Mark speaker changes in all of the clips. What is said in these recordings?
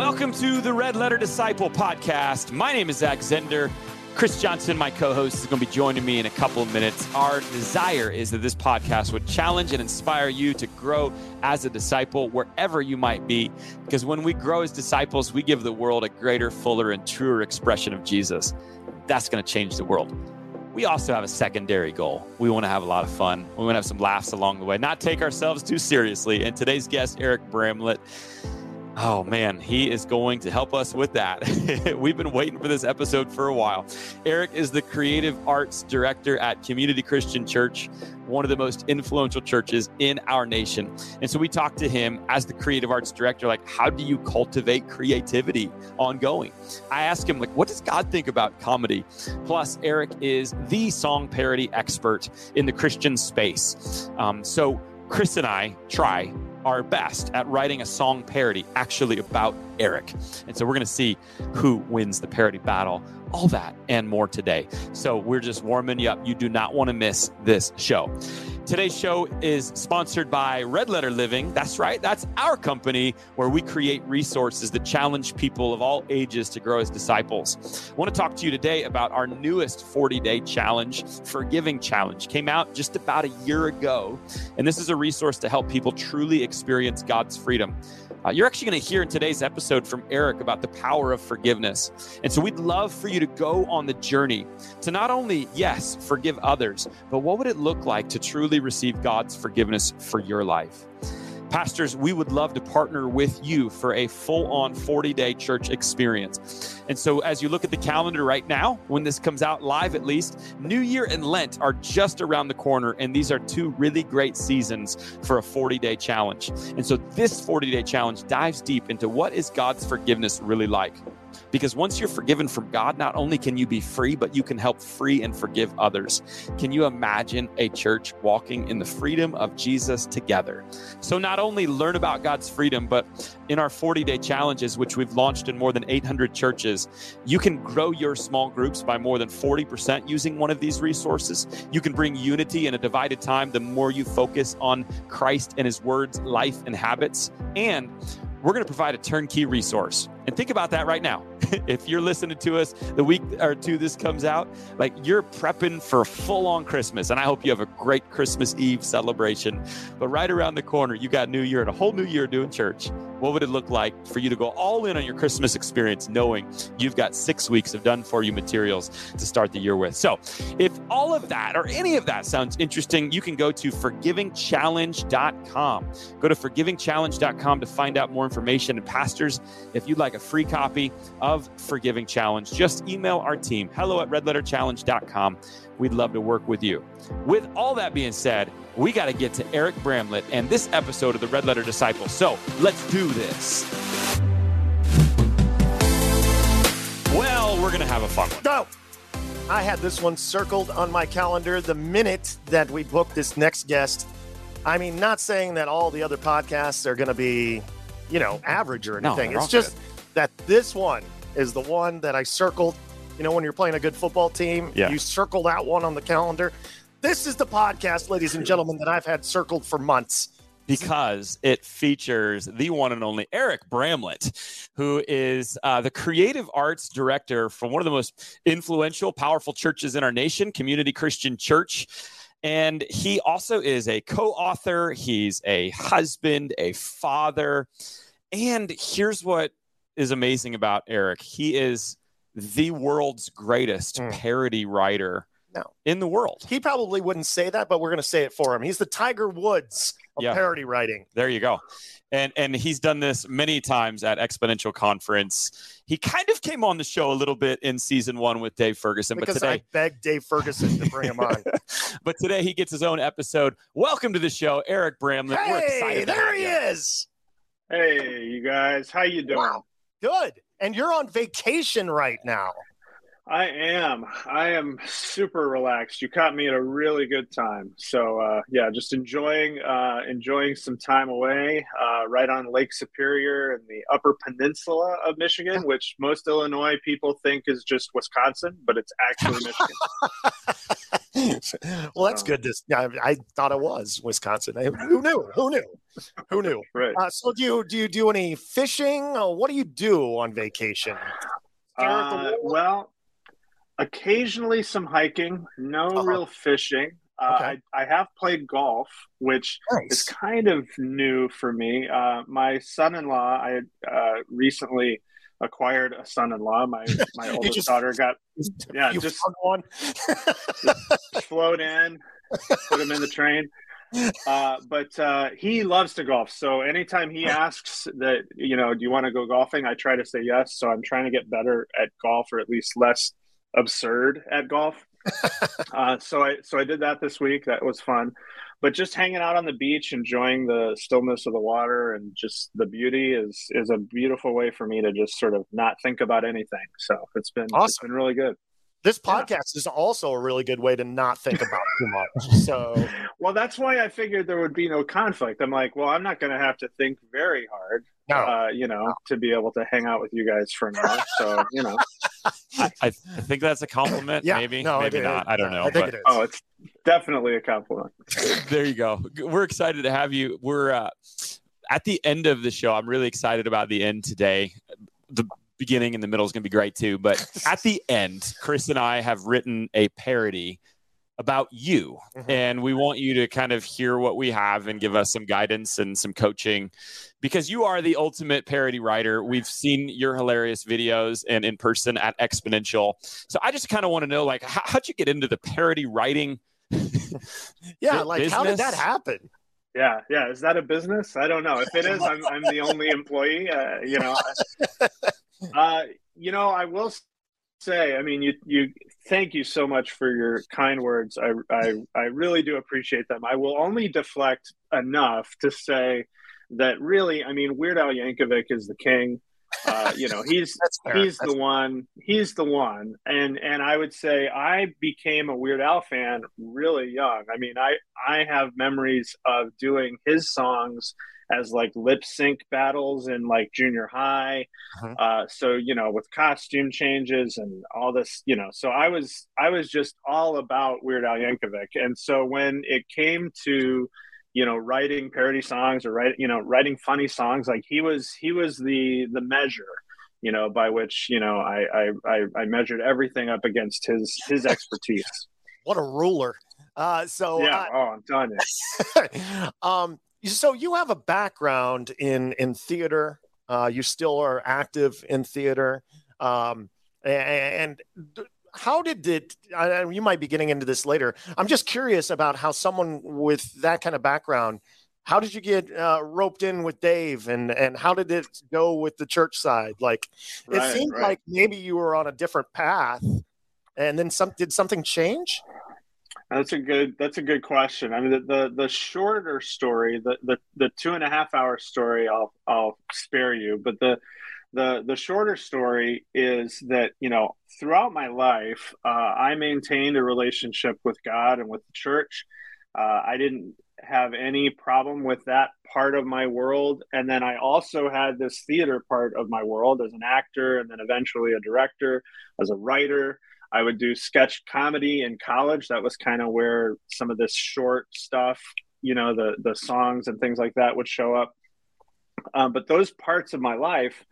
Speaker 1: Welcome to the Red Letter Disciple podcast. My name is Zach Zehnder. Chris Johnson, my co host, is going to be joining me in a couple of minutes. Our desire is that this podcast would challenge and inspire you to grow as a disciple wherever you might be. Because when we grow as disciples, we give the world a greater, fuller, and truer expression of Jesus. That's going to change the world. We also have a secondary goal. We want to have a lot of fun. We want to have some laughs along the way, not take ourselves too seriously. And today's guest, Eric Bramlett, Oh man, he is going to help us with that. We've been waiting for this episode for a while. Eric is the creative arts director at Community Christian Church, one of the most influential churches in our nation. And so we talked to him as the creative arts director like how do you cultivate creativity ongoing? I asked him like what does God think about comedy? Plus Eric is the song parody expert in the Christian space. Um, so Chris and I try our best at writing a song parody actually about Eric. And so we're going to see who wins the parody battle, all that and more today. So we're just warming you up. You do not want to miss this show. Today's show is sponsored by Red Letter Living. That's right, that's our company where we create resources that challenge people of all ages to grow as disciples. I want to talk to you today about our newest 40 day challenge, Forgiving Challenge. Came out just about a year ago, and this is a resource to help people truly experience God's freedom. Uh, you're actually going to hear in today's episode from Eric about the power of forgiveness. And so we'd love for you to go on the journey to not only, yes, forgive others, but what would it look like to truly receive God's forgiveness for your life? Pastors, we would love to partner with you for a full on 40 day church experience. And so, as you look at the calendar right now, when this comes out live at least, New Year and Lent are just around the corner. And these are two really great seasons for a 40 day challenge. And so, this 40 day challenge dives deep into what is God's forgiveness really like. Because once you're forgiven from God, not only can you be free, but you can help free and forgive others. Can you imagine a church walking in the freedom of Jesus together? So, not only learn about God's freedom, but in our 40 day challenges, which we've launched in more than 800 churches, you can grow your small groups by more than 40% using one of these resources. You can bring unity in a divided time the more you focus on Christ and his words, life, and habits. And we're going to provide a turnkey resource. And think about that right now. if you're listening to us the week or two this comes out, like you're prepping for full on Christmas. And I hope you have a great Christmas Eve celebration. But right around the corner, you got New Year and a whole new year doing church. What would it look like for you to go all in on your Christmas experience, knowing you've got six weeks of done for you materials to start the year with? So, if all of that or any of that sounds interesting, you can go to forgivingchallenge.com. Go to forgivingchallenge.com to find out more information. And, pastors, if you'd like a free copy of Forgiving Challenge, just email our team, hello at redletterchallenge.com. We'd love to work with you. With all that being said, we got to get to Eric Bramlett and this episode of the Red Letter Disciple. So let's do this. Well, we're going to have a fun one.
Speaker 2: Go! I had this one circled on my calendar the minute that we booked this next guest. I mean, not saying that all the other podcasts are going to be, you know, average or anything.
Speaker 1: they're
Speaker 2: it's just that this one is the one that I circled. You know, when you're playing a good football team,
Speaker 1: Yeah.
Speaker 2: you circle that one on the calendar. This is the podcast, ladies and gentlemen, that I've had circled for months.
Speaker 1: because it features the one and only Eric Bramlett, who is uh, the creative arts director for one of the most influential, powerful churches in our nation, Community Christian Church. And he also is a co author, he's a husband, a father. And here's what is amazing about Eric he is the world's greatest
Speaker 2: Mm.
Speaker 1: parody writer
Speaker 2: No.
Speaker 1: in the world.
Speaker 2: He probably wouldn't say that, but we're going to say it for him. He's the Tiger Woods of
Speaker 1: Yeah.
Speaker 2: parody writing.
Speaker 1: There you go. And and he's done this many times at Exponential Conference. He kind of came on the show a little bit in season one with Dave Ferguson, but
Speaker 2: today I
Speaker 1: today
Speaker 2: begged Dave Ferguson to bring him on.
Speaker 1: but today he gets his own episode. Welcome to the show, Eric Bramlett. We're
Speaker 2: hey,
Speaker 1: excited.
Speaker 2: there he
Speaker 1: you.
Speaker 2: is.
Speaker 3: Hey, you guys, how you doing?
Speaker 2: Wow. Good. And you're on vacation right now.
Speaker 3: I am. I am super relaxed. You caught me at a really good time. So uh, yeah, just enjoying uh, enjoying some time away, uh, right on Lake Superior in the Upper Peninsula of Michigan, which most Illinois people think is just Wisconsin, but it's actually Michigan.
Speaker 2: well, that's good. This I, I, thought it was Wisconsin. I, who knew? Who knew? Who knew?
Speaker 3: Right.
Speaker 2: Uh, so do you do you do any fishing? what do you do on vacation?
Speaker 3: Uh, well, occasionally some hiking. No uh-huh. real fishing. Uh, okay. I, I have played golf, which nice. is kind of new for me. Uh, my son-in-law, I uh, recently acquired a son-in-law. My my oldest just, daughter got yeah, just one float in, put him in the train. Uh, but uh, he loves to golf. So anytime he asks that, you know, do you want to go golfing? I try to say yes. So I'm trying to get better at golf, or at least less absurd at golf. uh, so I so I did that this week. That was fun. But just hanging out on the beach, enjoying the stillness of the water and just the beauty is is a beautiful way for me to just sort of not think about anything. So it's been awesome. it's been really good.
Speaker 2: This podcast yeah. is also a really good way to not think about too much. So,
Speaker 3: well, that's why I figured there would be no conflict. I'm like, well, I'm not going to have to think very hard, no. uh, you know, no. to be able to hang out with you guys for an hour. So, you know,
Speaker 1: I, I, think that's a compliment. yeah, maybe, no, maybe not. I don't know.
Speaker 3: I think but, it is. Oh, it's definitely a compliment.
Speaker 1: there you go. We're excited to have you. We're uh, at the end of the show. I'm really excited about the end today. The beginning and the middle is going to be great too. But at the end, Chris and I have written a parody about you. Mm-hmm. And we want you to kind of hear what we have and give us some guidance and some coaching because you are the ultimate parody writer. We've seen your hilarious videos and in person at Exponential. So I just kind of want to know like how, how'd you get into the parody writing?
Speaker 2: yeah, like business? how did that happen?
Speaker 3: Yeah, yeah. Is that a business? I don't know. If it is, I'm, I'm the only employee. Uh, you know, uh, you know, I will say, I mean, you you thank you so much for your kind words. I I I really do appreciate them. I will only deflect enough to say that really, I mean, Weird Al Yankovic is the king. Uh, you know, he's he's That's the one. He's the one. And and I would say I became a Weird Al fan really young. I mean, I I have memories of doing his songs as like lip sync battles in like junior high. Uh-huh. Uh, so you know, with costume changes and all this, you know, so I was I was just all about Weird Al Yankovic, and so when it came to you know writing parody songs or write you know writing funny songs like he was he was the the measure you know by which you know i i i measured everything up against his his expertise.
Speaker 2: What a ruler. Uh so
Speaker 3: yeah.
Speaker 2: Uh,
Speaker 3: oh i'm telling
Speaker 2: you. Um so you have a background in in theater. Uh you still are active in theater. Um and, how did it you might be getting into this later. I'm just curious about how someone with that kind of background how did you get uh, roped in with dave and and how did it go with the church side? Like right, it seemed right. like maybe you were on a different path and then some did something change
Speaker 3: that's a good that's a good question. I mean the the, the shorter story the, the the two and a half hour story i'll i'll spare you but the the the shorter story is that you know throughout my life uh, i maintained a relationship with god and with the church. Uh, i didn't have any problem with that part of my world. And then i also had this theater part of my world as an actor and then eventually a director as a writer i would do sketch comedy in college that was kind of where some of this short stuff you know the the songs and things like that would show up um, but those parts of my life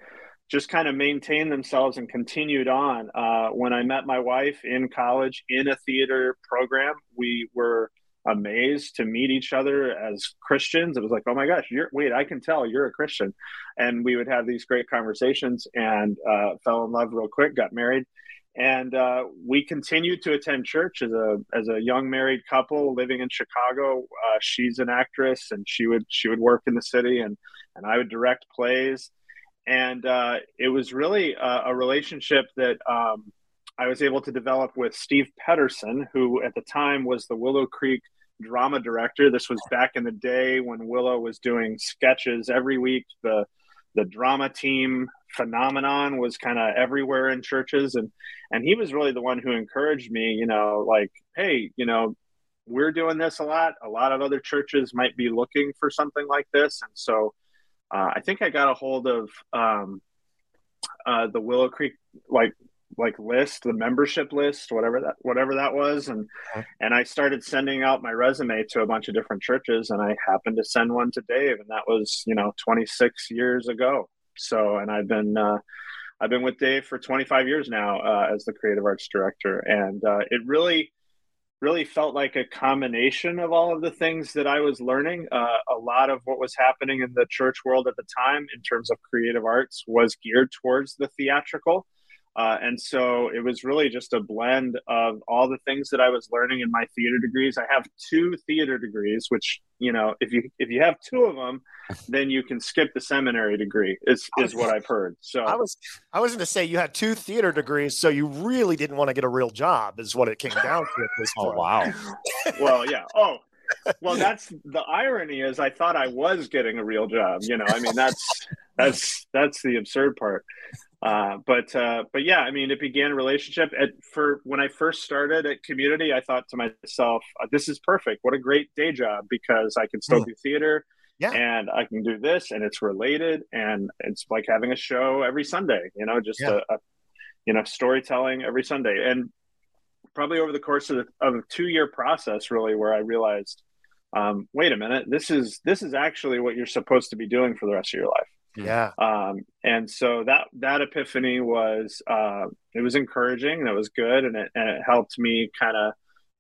Speaker 3: just kind of maintained themselves and continued on. Uh, when I met my wife in college in a theater program, we were amazed to meet each other as Christians. It was like, oh my gosh, you're wait, I can tell you're a Christian, and we would have these great conversations and uh, fell in love real quick, got married. And uh, we continued to attend church as a as a young married couple living in Chicago. Uh, she's an actress, and she would she would work in the city, and and I would direct plays and uh, it was really a, a relationship that um, I was able to develop with Steve Pederson, who at the time was the Willow Creek drama director. This was back in the day when Willow was doing sketches every week. The the drama team phenomenon was kind of everywhere in churches, and and he was really the one who encouraged me. You know, like, hey, you know, we're doing this a lot. A lot of other churches might be looking for something like this, and so uh, I think I got a hold of um, uh, the Willow Creek like like list, the membership list, whatever that whatever that was, and okay. and I started sending out my resume to a bunch of different churches, and I happened to send one to Dave, and that was you know 26 years ago. So, and I've been uh, I've been with Dave for 25 years now uh, as the creative arts director, and uh, it really really felt like a combination of all of the things that I was learning. Uh, a lot of what was happening in the church world at the time, in terms of creative arts, was geared towards the theatrical. Uh, and so it was really just a blend of all the things that I was learning in my theater degrees. I have two theater degrees, which you know, if you if you have two of them, then you can skip the seminary degree. Is is what I've heard. So
Speaker 2: I was I was going to say you had two theater degrees, so you really didn't want to get a real job, is what it came down to at this
Speaker 1: oh, point. Oh wow.
Speaker 3: well, yeah. Oh, well, that's the irony is I thought I was getting a real job. You know, I mean that's that's that's the absurd part. Uh, but uh, but yeah, I mean, it began a relationship. At, for when I first started at Community, I thought to myself, uh, "This is perfect. What a great day job because I can still mm. do theater, yeah. and I can do this, and it's related, and it's like having a show every Sunday. You know, just yeah. a, a, you know storytelling every Sunday, and probably over the course of, the, of a two year process, really, where I realized, um, wait a minute, this is this is actually what you're supposed to be doing for the rest of your life."
Speaker 2: Yeah.
Speaker 3: Um, and so that that epiphany was uh, it was encouraging. That was good, and it, and it helped me kind of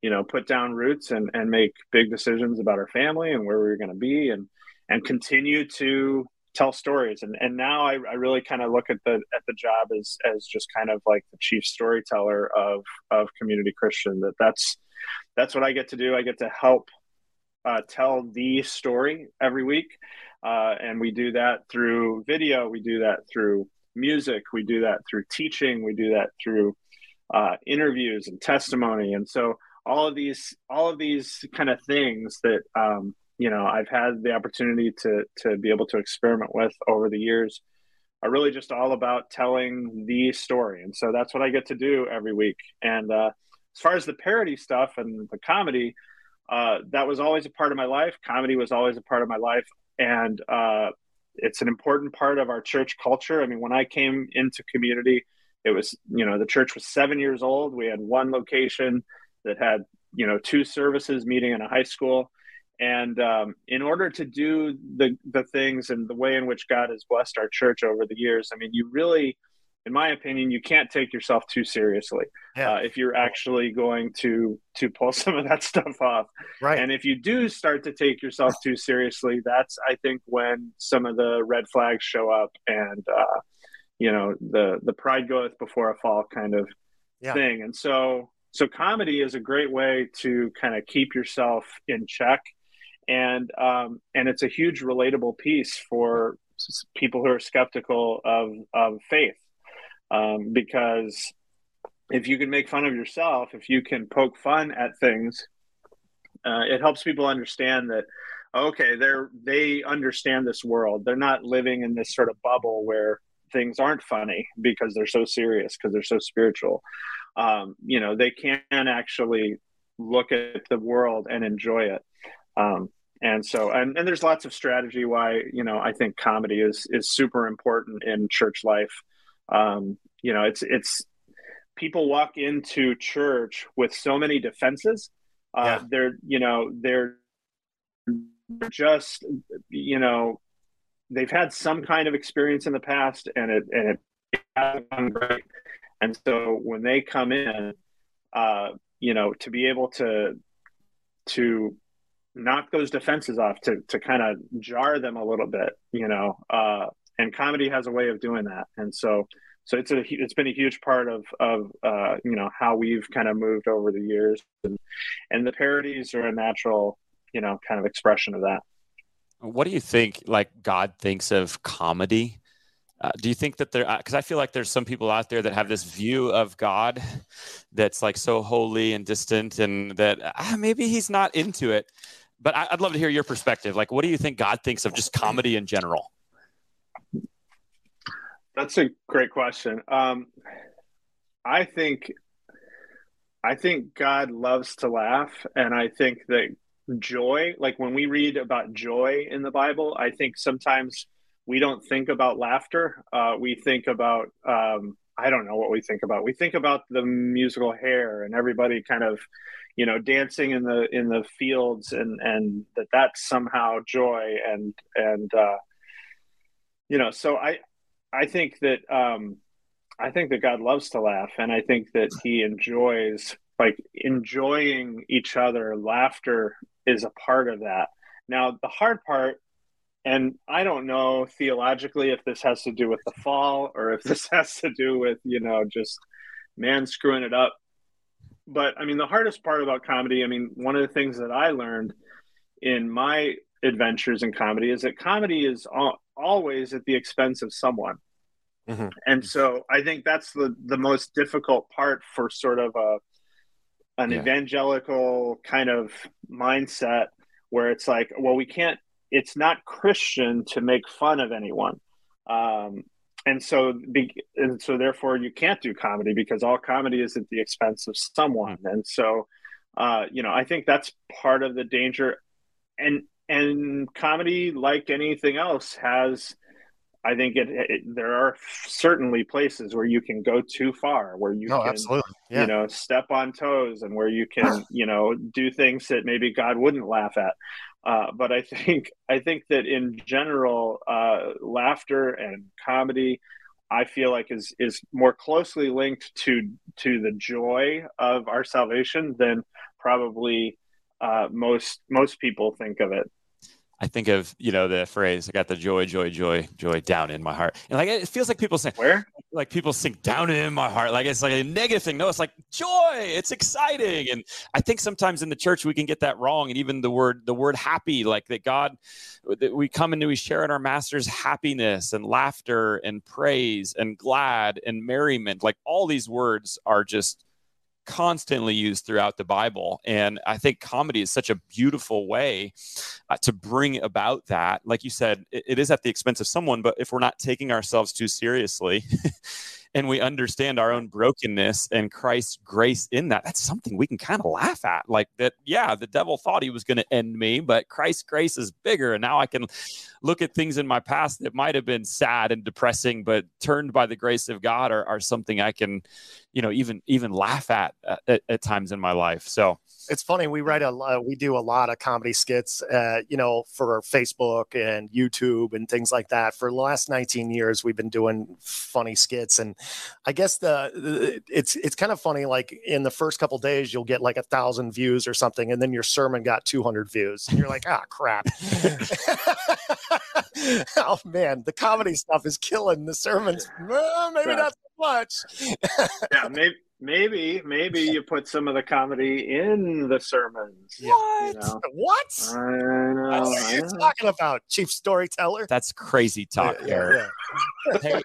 Speaker 3: you know put down roots and and make big decisions about our family and where we were going to be and and continue to tell stories and and now I, I really kind of look at the at the job as as just kind of like the chief storyteller of of community christian that that's that's what i get to do i get to help uh, tell the story every week uh, and we do that through video, we do that through music, we do that through teaching, we do that through uh, interviews and testimony. And so all of these, all of these kind of things that um, you know I've had the opportunity to to be able to experiment with over the years are really just all about telling the story. And so that's what I get to do every week. And uh, as far as the parody stuff and the comedy, uh, that was always a part of my life. Comedy was always a part of my life and uh, it's an important part of our church culture. I mean, when I came into community, it was you know the church was seven years old. We had one location that had you know two services meeting in a high school, and um, in order to do the the things and the way in which God has blessed our church over the years, I mean, you really in my opinion, you can't take yourself too seriously yeah. uh, if you're actually going to to pull some of that stuff off. Right. And if you do start to take yourself too seriously, that's I think when some of the red flags show up, and uh, you know the the pride goeth before a fall kind of yeah. thing. And so so comedy is a great way to kind of keep yourself in check, and um, and it's a huge relatable piece for people who are skeptical of of faith um, because if you can make fun of yourself, if you can poke fun at things, uh, it helps people understand that okay, they're they understand this world. They're not living in this sort of bubble where things aren't funny because they're so serious because they're so spiritual. Um, you know, they can actually look at the world and enjoy it. Um, and so, and, and there's lots of strategy why you know I think comedy is is super important in church life. Um, you know, it's it's people walk into church with so many defenses. Uh, yeah. They're you know they're just you know they've had some kind of experience in the past, and it and it hasn't gone great. And so when they come in, uh, you know, to be able to to knock those defenses off, to to kind of jar them a little bit, you know, uh, and comedy has a way of doing that. And so so it's a it's been a huge part of of uh, you know how we've kind of moved over the years, and and the parodies are a natural you know kind of expression of that.
Speaker 1: What do you think? Like God thinks of comedy. Uh, do you think that there? Because uh, I feel like there's some people out there that have this view of God that's like so holy and distant, and that uh, maybe He's not into it. But I, I'd love to hear your perspective. Like, what do you think God thinks of just comedy in general?
Speaker 3: That's a great question. Um, I think, I think God loves to laugh, and I think that joy, like when we read about joy in the Bible, I think sometimes we don't think about laughter. Uh, we think about um, I don't know what we think about. We think about the musical Hair and everybody kind of, you know, dancing in the in the fields and and that that's somehow joy and and uh, you know. So I I think that um, I think that God loves to laugh, and I think that He enjoys like enjoying each other. Laughter is a part of that. Now the hard part and I don't know theologically if this has to do with the fall or if this has to do with, you know, just man screwing it up. But I mean, the hardest part about comedy, I mean, one of the things that I learned in my adventures in comedy is that comedy is all, always at the expense of someone. Mm-hmm. And so I think that's the, the most difficult part for sort of a, an yeah. evangelical kind of mindset where it's like, well, we can't it's not Christian to make fun of anyone. Um, and so, be, and so therefore you can't do comedy because all comedy is at the expense of someone. And so, uh, you know, I think that's part of the danger. And, and comedy, like anything else, has, I think it, it, there are certainly places where you can go too far, where you
Speaker 2: oh,
Speaker 3: can,
Speaker 2: absolutely. Yeah.
Speaker 3: you know, step on toes, and where you can, you know, do things that maybe God wouldn't laugh at. Uh, but I think I think that in general, uh, laughter and comedy, I feel like is is more closely linked to to the joy of our salvation than probably uh, most most people think of it.
Speaker 1: I think of you know the phrase "I got the joy, joy, joy, joy down in my heart," and like it feels like people say
Speaker 3: where
Speaker 1: like people sink down in my heart, like it's like a negative thing. No, it's like joy. It's exciting, and I think sometimes in the church we can get that wrong, and even the word the word happy, like that God that we come into we share in our Master's happiness and laughter and praise and glad and merriment. Like all these words are just constantly used throughout the Bible. And I think comedy is such a beautiful way uh, to bring about that. Like you said, it, it is at the expense of someone, but if we're not taking ourselves too seriously, and we understand our own brokenness and Christ's grace in that, that's something we can kind of laugh at. Like that, yeah, the devil thought he was going to end me, but Christ's grace is bigger. And now I can look at things in my past that might have been sad and depressing, but turned by the grace of God are, are something I can, you know, even even laugh at, uh, at at times in my life. So
Speaker 2: it's funny we write a uh, we do a lot of comedy skits uh, you know for facebook and youtube and things like that. For the last 19 years we've been doing funny skits and i guess the, the it's it's kind of funny like in the first couple days you'll get like a thousand views or something and then your sermon got 200 views and you're like ah crap. Oh man the comedy stuff is killing the sermons. Well, maybe not so much.
Speaker 3: Yeah maybe maybe maybe you put some of the comedy in the sermons.
Speaker 2: What? You know? What?
Speaker 3: I know.
Speaker 2: What are you talking about, chief storyteller?
Speaker 1: That's crazy talk there. Yeah, yeah. hey,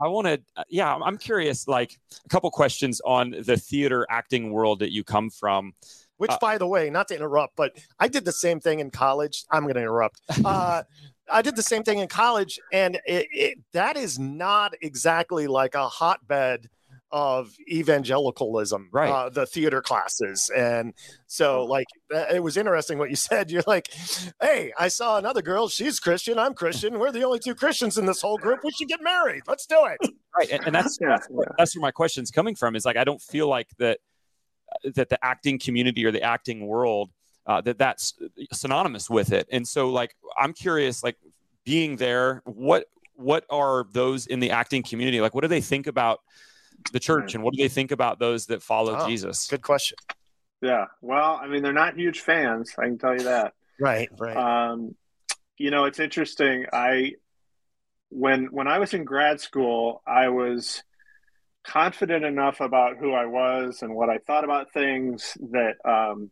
Speaker 1: I want to, uh, yeah, I'm curious. Like a couple questions on the theater acting world that you come from.
Speaker 2: Which, uh, by the way, not to interrupt, but I did the same thing in college. I'm going to interrupt. Uh, I did the same thing in college, and it, it, that is not exactly like a hotbed of evangelicalism,
Speaker 1: right?
Speaker 2: Uh, the theater classes, and so like it was interesting what you said. You're like, "Hey, I saw another girl. She's Christian. I'm Christian. We're the only two Christians in this whole group. We should get married. Let's do it."
Speaker 1: Right, and, and that's yeah, that's, where, that's where my question's coming from. Is like I don't feel like that that the acting community or the acting world uh, that that's synonymous with it. And so like I'm curious, like being there, what what are those in the acting community like? What do they think about? The church and what do they think about those that follow oh, Jesus?
Speaker 2: Good question.
Speaker 3: Yeah. Well, I mean, they're not huge fans. I can tell you that.
Speaker 2: Right. Right.
Speaker 3: Um, you know, it's interesting. I, when, when I was in grad school, I was confident enough about who I was and what I thought about things that, um,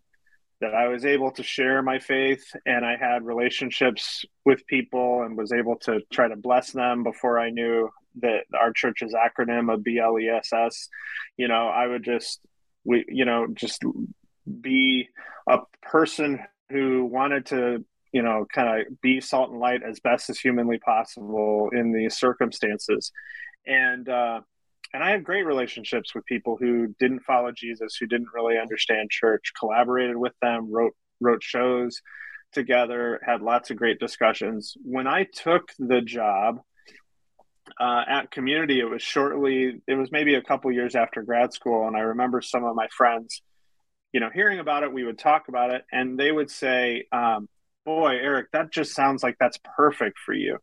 Speaker 3: that I was able to share my faith and I had relationships with people and was able to try to bless them before I knew that our church's acronym of BLESS, you know, I would just we you know just be a person who wanted to you know kind of be salt and light as best as humanly possible in these circumstances and uh and I had great relationships with people who didn't follow Jesus, who didn't really understand church, collaborated with them, wrote wrote shows together, had lots of great discussions. When I took the job uh, at community, it was shortly, it was maybe a couple years after grad school. And I remember some of my friends, you know, hearing about it, we would talk about it, and they would say, um, Boy, Eric, that just sounds like that's perfect for you.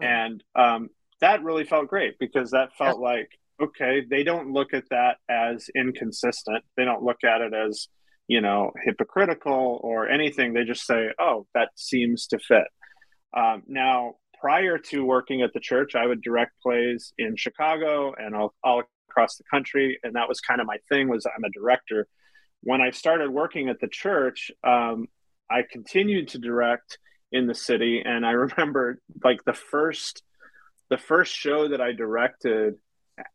Speaker 3: Mm-hmm. And um, that really felt great because that felt yeah. like, okay, they don't look at that as inconsistent. They don't look at it as, you know, hypocritical or anything. They just say, oh, that seems to fit. Um, now, prior to working at the church, I would direct plays in Chicago and all, all across the country, and that was kind of my thing. Was I'm a director. When I started working at the church, um, I continued to direct in the city, and I remember like the first the first show that I directed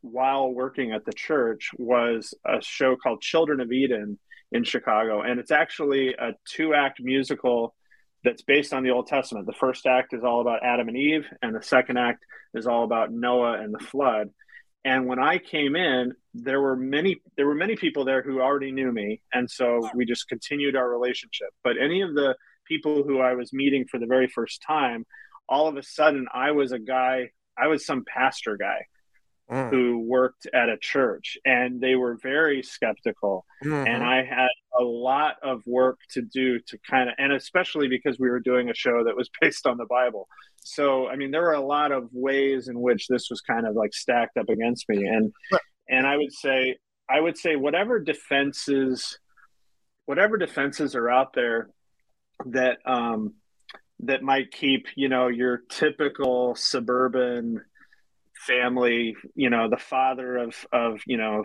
Speaker 3: while working at the church was a show called Children of Eden in Chicago, and it's actually a two act musical that's based on the Old Testament. The first act is all about Adam and Eve, and the second act is all about Noah and the flood. And when I came in, there were many there were many people there who already knew me, and so we just continued our relationship. But any of the people who I was meeting for the very first time, all of a sudden I was a guy, I was some pastor guy mm. who worked at a church and they were very skeptical mm-hmm. and i had a lot of work to do to kind of and especially because we were doing a show that was based on the bible so i mean there were a lot of ways in which this was kind of like stacked up against me and right. and i would say i would say whatever defenses whatever defenses are out there that um that might keep you know your typical suburban family, you know, the father of of you know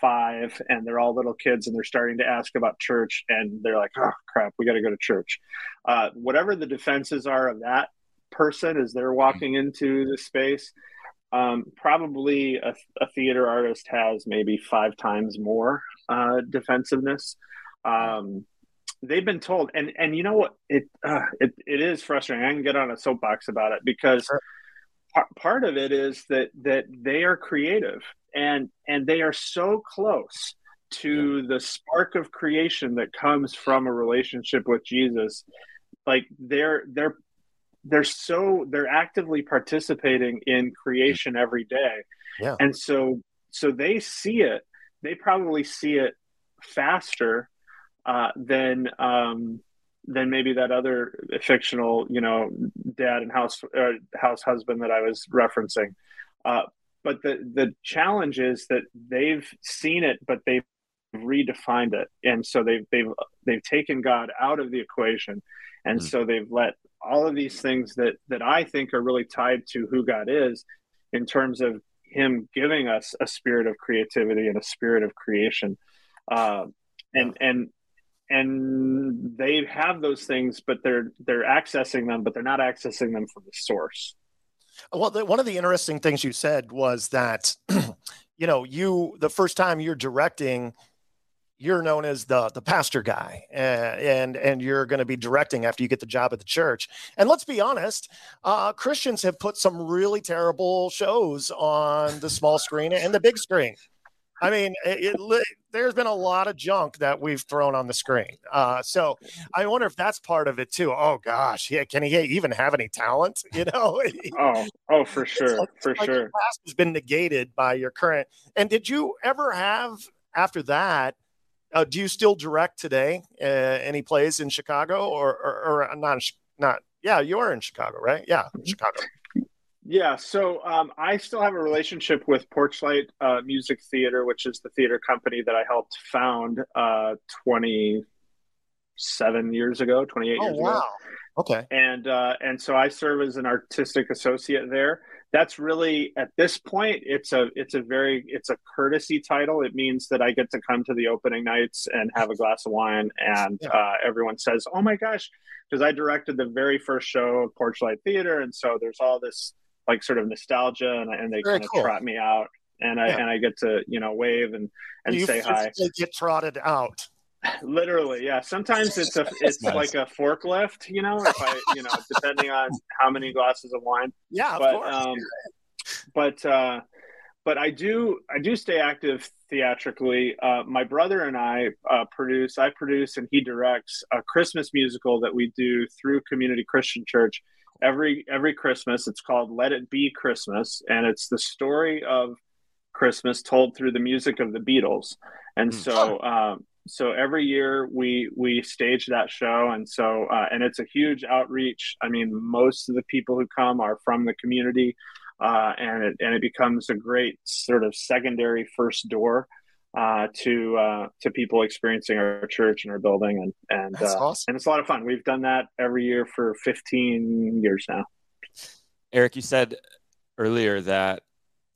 Speaker 3: five, and they're all little kids, and they're starting to ask about church, and they're like, "Oh crap, we got to go to church." Uh, whatever the defenses are of that person as they're walking into the space, um, probably a, a, theater artist has maybe five times more uh, defensiveness. Um, they've been told, and and you know what, it uh, it it is frustrating. I can get on a soapbox about it because. Sure part of it is that that they are creative and and they are so close to yeah. the spark of creation that comes from a relationship with Jesus. Like they're they're they're so they're actively participating in creation every day. Yeah. And so so they see it they probably see it faster uh, than um, than maybe that other fictional, you know, dad and house uh, house husband that I was referencing. Uh, but the the challenge is that they've seen it, but they've redefined it, and so they've they've they've taken God out of the equation, and mm. so they've let all of these things that that I think are really tied to who God is, in terms of Him giving us a spirit of creativity and a spirit of creation. Uh, and and and they have those things but they're they're accessing them but they're not accessing them from the source.
Speaker 2: Well the, one of the interesting things you said was that you know you the first time you're directing you're known as the the pastor guy and and you're going to be directing after you get the job at the church. And let's be honest uh, christians have put some really terrible shows on the small screen and the big screen I mean, it, it, there's been a lot of junk that we've thrown on the screen. Uh, so I wonder if that's part of it too. Oh gosh, yeah, can he even have any talent? You know?
Speaker 3: oh, oh, for sure, like, for like sure.
Speaker 2: past has been negated by your current. And did you ever have after that? Uh, do you still direct today? Uh, any plays in Chicago or, or, or not? Not yeah, you are in Chicago, right? Yeah, mm-hmm. Chicago.
Speaker 3: Yeah, so um, I still have a relationship with Porchlight uh, Music Theater, which is the theater company that I helped found uh, 27 years ago, 28 oh, years wow. ago.
Speaker 2: Okay.
Speaker 3: And uh, and so I serve as an artistic associate there. That's really at this point it's a it's a very it's a courtesy title. It means that I get to come to the opening nights and have a glass of wine, and yeah. uh, everyone says, "Oh my gosh," because I directed the very first show of Porchlight Theater, and so there's all this like sort of nostalgia and, and they Very kind of cool. trot me out and I yeah. and I get to you know wave and and
Speaker 2: you
Speaker 3: say hi.
Speaker 2: Get trotted out.
Speaker 3: Literally, yeah. Sometimes it's a it's nice. like a forklift, you know, if I you know depending on how many glasses of wine.
Speaker 2: Yeah,
Speaker 3: but,
Speaker 2: of course. Um,
Speaker 3: but uh, but I do I do stay active theatrically. Uh, my brother and I uh, produce I produce and he directs a Christmas musical that we do through Community Christian Church every every Christmas. It's called Let It Be Christmas, and it's the story of Christmas told through the music of the Beatles. And hmm. so, um, so every year we we stage that show, and so uh, and it's a huge outreach. I mean, most of the people who come are from the community, uh, and it and it becomes a great sort of secondary first door uh, to uh, to people experiencing our church and our building, and and uh, awesome. and it's a lot of fun. We've done that every year for 15 years now.
Speaker 1: Eric, you said earlier that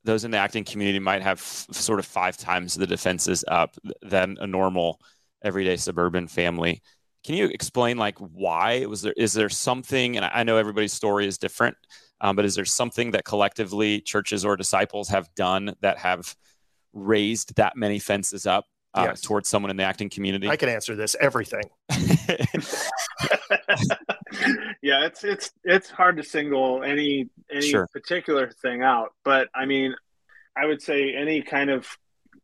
Speaker 1: those in the acting community might have f- sort of five times the defenses up than a normal everyday suburban family. Can you explain like why was there? Is there something? And I know everybody's story is different, um, but is there something that collectively churches or disciples have done that have raised that many fences up uh, yes. towards someone in the acting community?
Speaker 2: I can answer this. Everything.
Speaker 3: yeah, it's it's it's hard to single any any sure. particular thing out, but I mean, I would say any kind of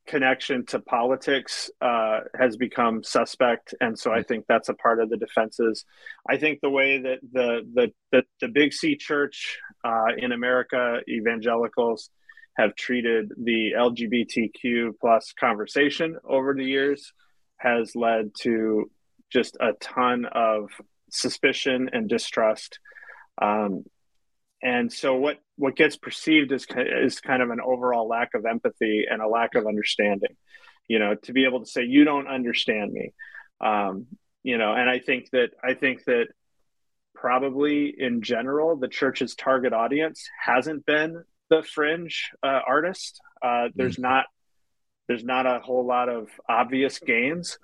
Speaker 3: connection to politics uh, has become suspect, and so I mm. think that's a part of the defenses. I think the way that the the the, the Big C Church uh, in America, evangelicals, have treated the LGBTQ plus conversation over the years has led to just a ton of suspicion and distrust. Um, and so what what gets perceived as is kind of an overall lack of empathy and a lack of understanding. You know, to be able to say you don't understand me. Um, you know, and I think that I think that probably in general the church's target audience hasn't been the fringe uh, artist. Uh, there's mm-hmm. not there's not a whole lot of obvious gains.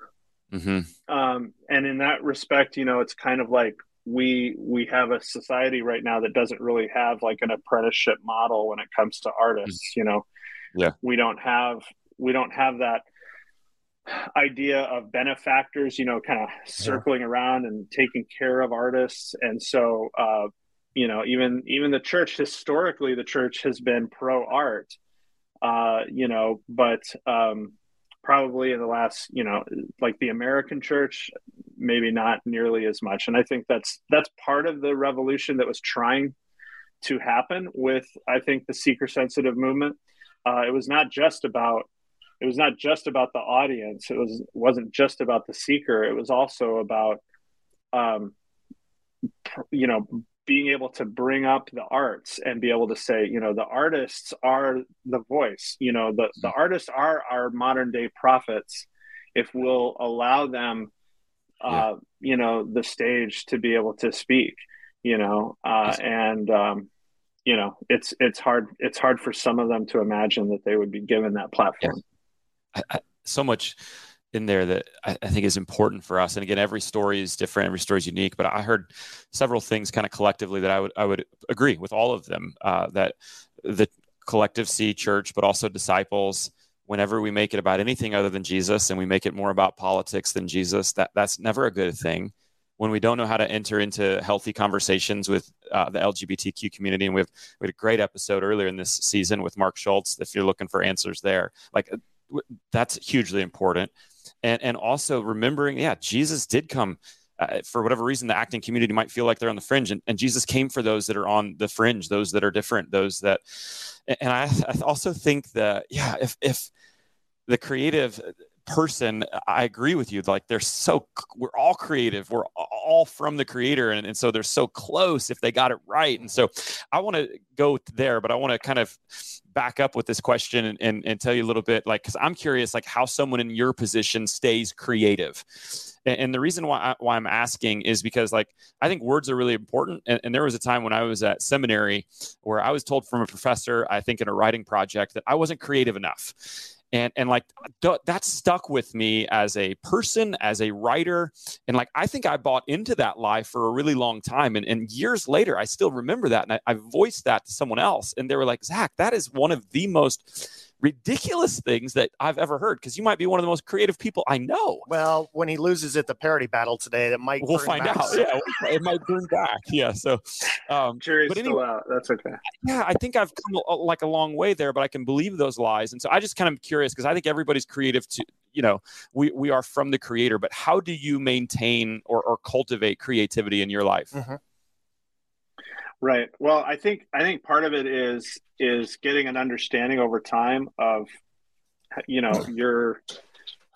Speaker 3: Mm-hmm. Um, and in that respect, you know, it's kind of like we we have a society right now that doesn't really have like an apprenticeship model when it comes to artists. Mm-hmm. You know,
Speaker 1: yeah,
Speaker 3: we don't have we don't have that idea of benefactors. You know, kind of circling yeah. around and taking care of artists, and so. Uh, you know even even the church historically the church has been pro art uh you know but um probably in the last you know like the american church maybe not nearly as much. And i think that's that's part of the revolution that was trying to happen with i think the seeker sensitive movement. Uh, it was not just about it was not just about the audience. It was wasn't just about the seeker. It was also about um you know being able to bring up the arts and be able to say you know the artists are the voice you know the, the artists are our modern day prophets if we'll allow them uh, yeah. you know the stage to be able to speak you know uh, and um, you know it's it's hard it's hard for some of them to imagine that they would be given that platform
Speaker 1: yeah. I, I, so much in there that I, I, think is important for us. And again, every story is different, every story is unique. But I heard several things kind of collectively that I would I would agree with all of them. Uh, that the collective C church, but also disciples. Whenever we make it about anything other than Jesus, and we make it more about politics than Jesus, that that's never a good thing. When we don't know how to enter into healthy conversations with uh, the LGBTQ community, and we have we had a great episode earlier in this season with Mark Schultz. If you're looking for answers there, like that's hugely important and and also remembering, yeah, Jesus did come. Uh, for whatever reason, the acting community might feel like they're on the fringe, and, and Jesus came for those that are on the fringe, those that are different, those that. And I, I also think that yeah, if if the creative person i agree with you like they're so we're all creative we're all from the creator and, and so they're so close if they got it right and so i want to go there but i want to kind of back up with this question and, and, and tell you a little bit like because i'm curious like how someone in your position stays creative. And, and the reason why, I, why i'm asking is because like i think words are really important and, and there was a time when i was at seminary where i was told from a professor i think in a writing project that i wasn't creative enough and and like that stuck with me as a person as a writer. And like i think i bought into that lie for a really long time. And, and years later i still remember that. And I, I voiced that to someone else. And they were like zach that is one of the most ridiculous things that I've ever heard because you might be one of the most creative people I know.
Speaker 2: Well, when he loses at the parody battle today, that might
Speaker 1: we'll find
Speaker 2: back.
Speaker 1: out. Yeah, it might bring back. Yeah, so
Speaker 3: um, jury's but anyway, still out. That's okay.
Speaker 1: Yeah, I think I've come a, like a long way there, but I can believe those lies, and so I just kind of curious because I think everybody's creative to you know we we are from the creator, but how do you maintain or, or cultivate creativity in your life? Mm-hmm.
Speaker 3: Right. Well, I think I think part of it is is getting an understanding over time of you know your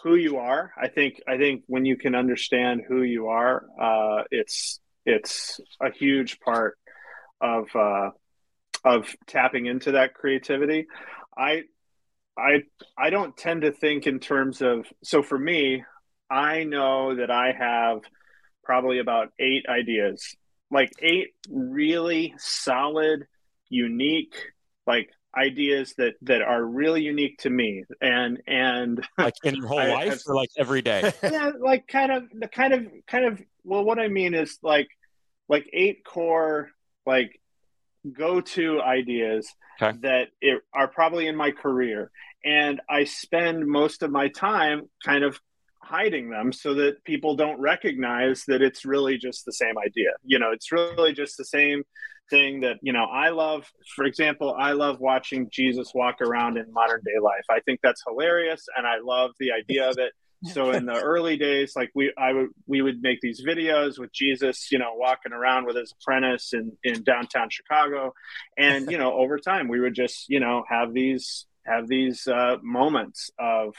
Speaker 3: who you are. I think I think when you can understand who you are, uh, it's it's a huge part of uh, of tapping into that creativity. I I I don't tend to think in terms of so for me, I know that I have probably about eight ideas, like eight really solid, unique, like ideas that that are really unique to me. And and
Speaker 1: like in your whole I, life have, or like every day?
Speaker 3: Yeah like kind of the kind of kind of well what i mean is like like eight core like go to ideas okay. that it, are probably in my career. And i spend most of my time kind of hiding them so that people don't recognize that it's really just the same idea. You know it's really just the same thing that you know i love for example i love watching jesus walk around in modern day life. I think that's hilarious and i love the idea of it. So in the early days like we i would we would make these videos with jesus you know walking around with his apprentice in in downtown chicago. And you know over time we would just you know have these have these uh moments of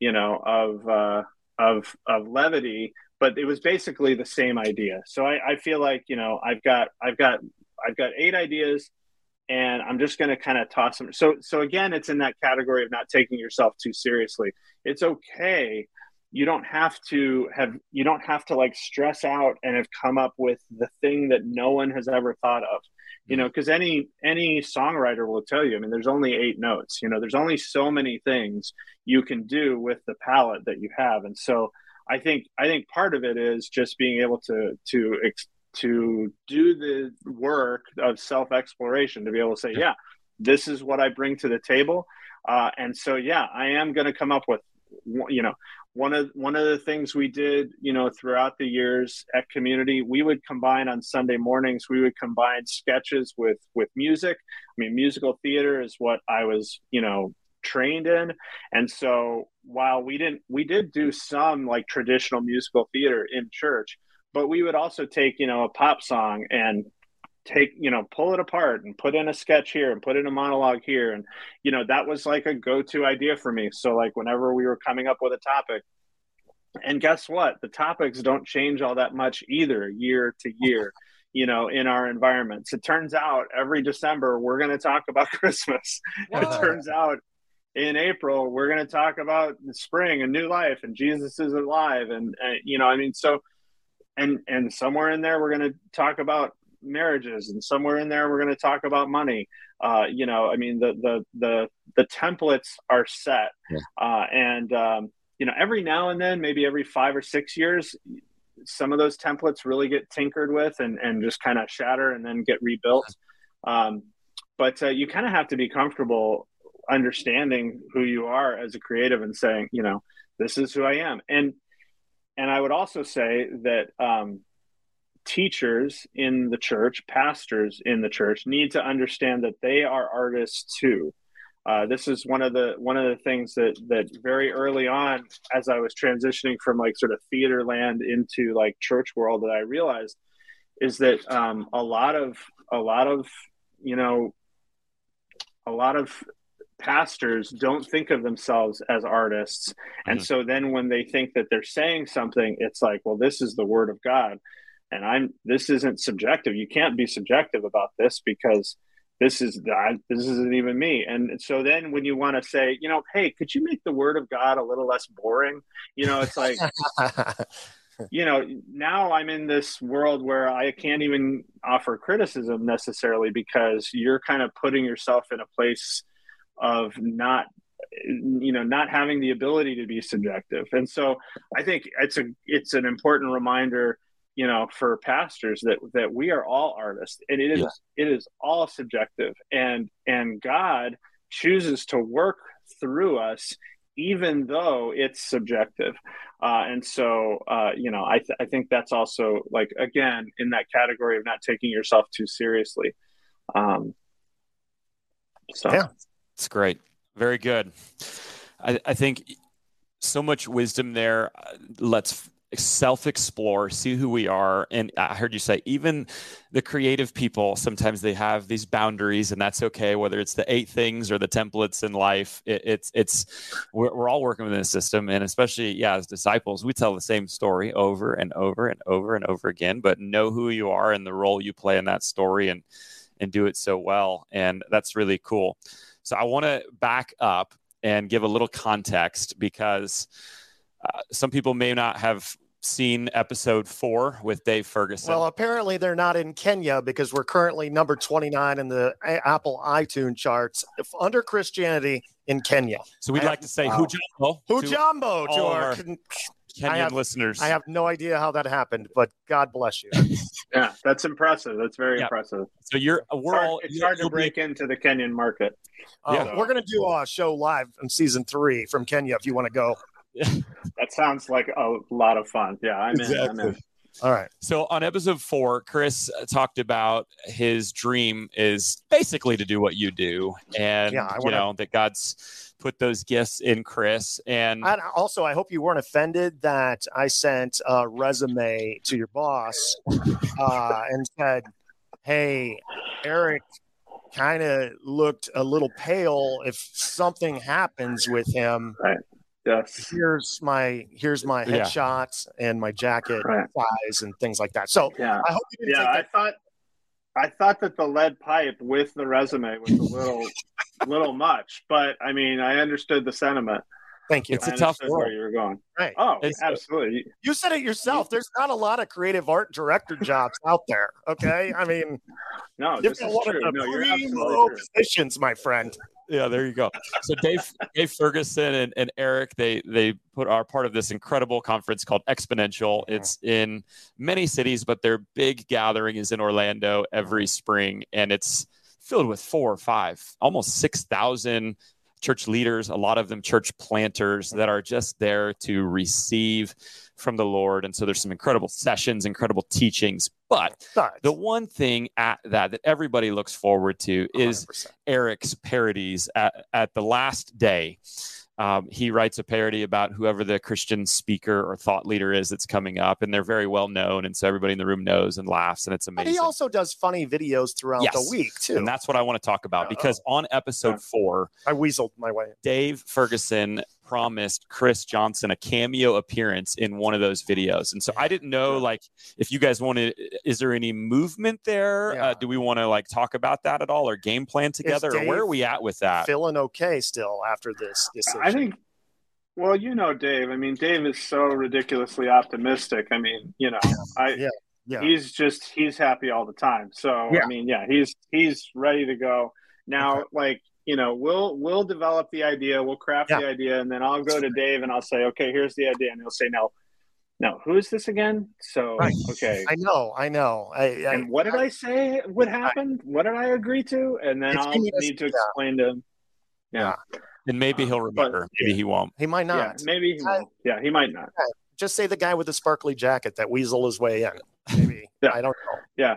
Speaker 3: you know of uh of of levity but it was basically the same idea so i i feel like you know i've got i've got I've got eight ideas and I'm just going to kind of toss them. So, so again, it's in that category of not taking yourself too seriously. It's okay. You don't have to have, you don't have to like stress out and have come up with the thing that no one has ever thought of, you know, because any, any songwriter will tell you, I mean, there's only eight notes, you know, there's only so many things you can do with the palette that you have. And so I think, I think part of it is just being able to, to, to do the work of self exploration to be able to say, yeah, this is what I bring to the table. Uh, and so, yeah, I am going to come up with, you know, one of one of the things we did, you know, throughout the years at community, we would combine on Sunday mornings. We would combine sketches with with music. I mean, musical theater is what I was, you know, trained in, and so while we didn't, we did do some like traditional musical theater in church but we would also take you know a pop song and take you know pull it apart and put in a sketch here and put in a monologue here. And you know that was like a go-to idea for me. So like whenever we were coming up with a topic and guess what? The topics don't change all that much either year to year you know in our environments it turns out every december we're going to talk about christmas. It turns out in april we're going to talk about the spring and new life and jesus is alive and, and you know i mean so and and somewhere in there we're going to talk about marriages and somewhere in there we're going to talk about money. Uh, you know i mean the the the the templates are set. Yeah. uh, and um, you know every now and then maybe every five or six years some of those templates really get tinkered with and and just kind of shatter and then get rebuilt. Um, but uh, you kind of have to be comfortable understanding who you are as a creative and saying you know this is who i am. And and I would also say that um, teachers in the church, pastors in the church, need to understand that they are artists too. Uh, this is one of the one of the things that that very early on, as I was transitioning from like sort of theater land into like church world, that I realized is that um, a lot of a lot of you know a lot of pastors don't think of themselves as artists. And mm-hmm. so then when they think that they're saying something, it's like, well, this is the word of God. And I'm this isn't subjective. You can't be subjective about this because this is that this isn't even me. And so then when you want to say, you know, hey, could you make the word of God a little less boring? You know, it's like you know, now I'm in this world where I can't even offer criticism necessarily because you're kind of putting yourself in a place of not you know not having the ability to be subjective and so i think it's a it's an important reminder you know for pastors that that we are all artists and it is yeah. it is all subjective and and god chooses to work through us even though it's subjective uh, and so uh, you know I, th- I think that's also like again in that category of not taking yourself too seriously um,
Speaker 2: so yeah
Speaker 1: it's great. Very good. I, I think so much wisdom there. Let's self explore, see who we are. And I heard you say, even the creative people, sometimes they have these boundaries, and that's okay, whether it's the eight things or the templates in life. It, it's, it's, we're, we're all working within a system. And especially, yeah, as disciples, we tell the same story over and over and over and over again, but know who you are and the role you play in that story and, and do it so well. And that's really cool. So I want to back up and give a little context because uh, some people may not have seen episode four with Dave Ferguson.
Speaker 2: Well, apparently they're not in Kenya because we're currently number 29 in the a- Apple iTunes charts under Christianity in Kenya.
Speaker 1: So we'd I like have, to say wow. Hujambo.
Speaker 2: Hujambo to, to our, our
Speaker 1: Kenyan have, listeners.
Speaker 2: I have no idea how that happened, but God bless you.
Speaker 3: yeah, that's impressive. That's very yeah. impressive.
Speaker 1: So you're we're it's
Speaker 3: hard, it's hard to break be, into the Kenyan market.
Speaker 2: Uh, yeah, so. we're gonna do a show live in season three from Kenya if you want to go.
Speaker 3: that sounds like a lot of fun. Yeah, I'm exactly. in. I'm in.
Speaker 2: All right.
Speaker 1: So on episode four, Chris talked about his dream is basically to do what you do, and yeah, wanna... you know that God's put those gifts in Chris. And...
Speaker 2: and also, I hope you weren't offended that I sent a resume to your boss uh, and said, "Hey, Eric." Kind of looked a little pale. If something happens with him,
Speaker 3: right Yes.
Speaker 2: Here's my here's my headshots yeah. and my jacket size and things like that. So
Speaker 3: yeah, I hope you yeah. I thought I thought that the lead pipe with the resume was a little little much, but I mean I understood the sentiment.
Speaker 2: Thank you.
Speaker 1: It's I a tough
Speaker 3: world. Where you were going,
Speaker 2: right?
Speaker 3: Oh, it's absolutely.
Speaker 2: You said it yourself. There's not a lot of creative art director jobs out there. Okay, I mean,
Speaker 3: no, this is one true. of the no,
Speaker 2: positions, my friend
Speaker 1: yeah, there you go. So Dave, Dave Ferguson and, and Eric, they they put are part of this incredible conference called Exponential. It's in many cities, but their big gathering is in Orlando every spring, and it's filled with four or five, almost six thousand church leaders, a lot of them church planters that are just there to receive from the Lord. And so there's some incredible sessions, incredible teachings. But the one thing at that that everybody looks forward to is 100%. Eric's parodies at, at the last day. Um, he writes a parody about whoever the Christian speaker or thought leader is that's coming up, and they're very well known, and so everybody in the room knows and laughs, and it's amazing.
Speaker 2: But he also does funny videos throughout yes. the week too,
Speaker 1: and that's what I want to talk about because on episode four,
Speaker 2: I weaseled my way.
Speaker 1: Dave Ferguson promised Chris Johnson a cameo appearance in one of those videos. And so I didn't know, like, if you guys wanted, is there any movement there? Yeah. Uh, do we want to like talk about that at all or game plan together? Or where are we at with that?
Speaker 2: Feeling okay still after this decision?
Speaker 3: I think, well, you know, Dave, I mean, Dave is so ridiculously optimistic. I mean, you know, I, yeah. Yeah. he's just, he's happy all the time. So, yeah. I mean, yeah, he's, he's ready to go. Now, okay. like, you know, we'll we'll develop the idea, we'll craft yeah. the idea, and then I'll go to Dave and I'll say, okay, here's the idea, and he'll say, no, no, who is this again? So right. okay,
Speaker 2: I know, I know. I, I
Speaker 3: and what did I, I say would happen? I, what did I agree to? And then I'll need to explain yeah. to him. Yeah.
Speaker 1: And maybe he'll remember. But, maybe he won't.
Speaker 2: He might not.
Speaker 3: Yeah, maybe he won't. Yeah, he might not.
Speaker 2: Just say the guy with the sparkly jacket that weasel his way in. Maybe. yeah. I don't know.
Speaker 3: Yeah.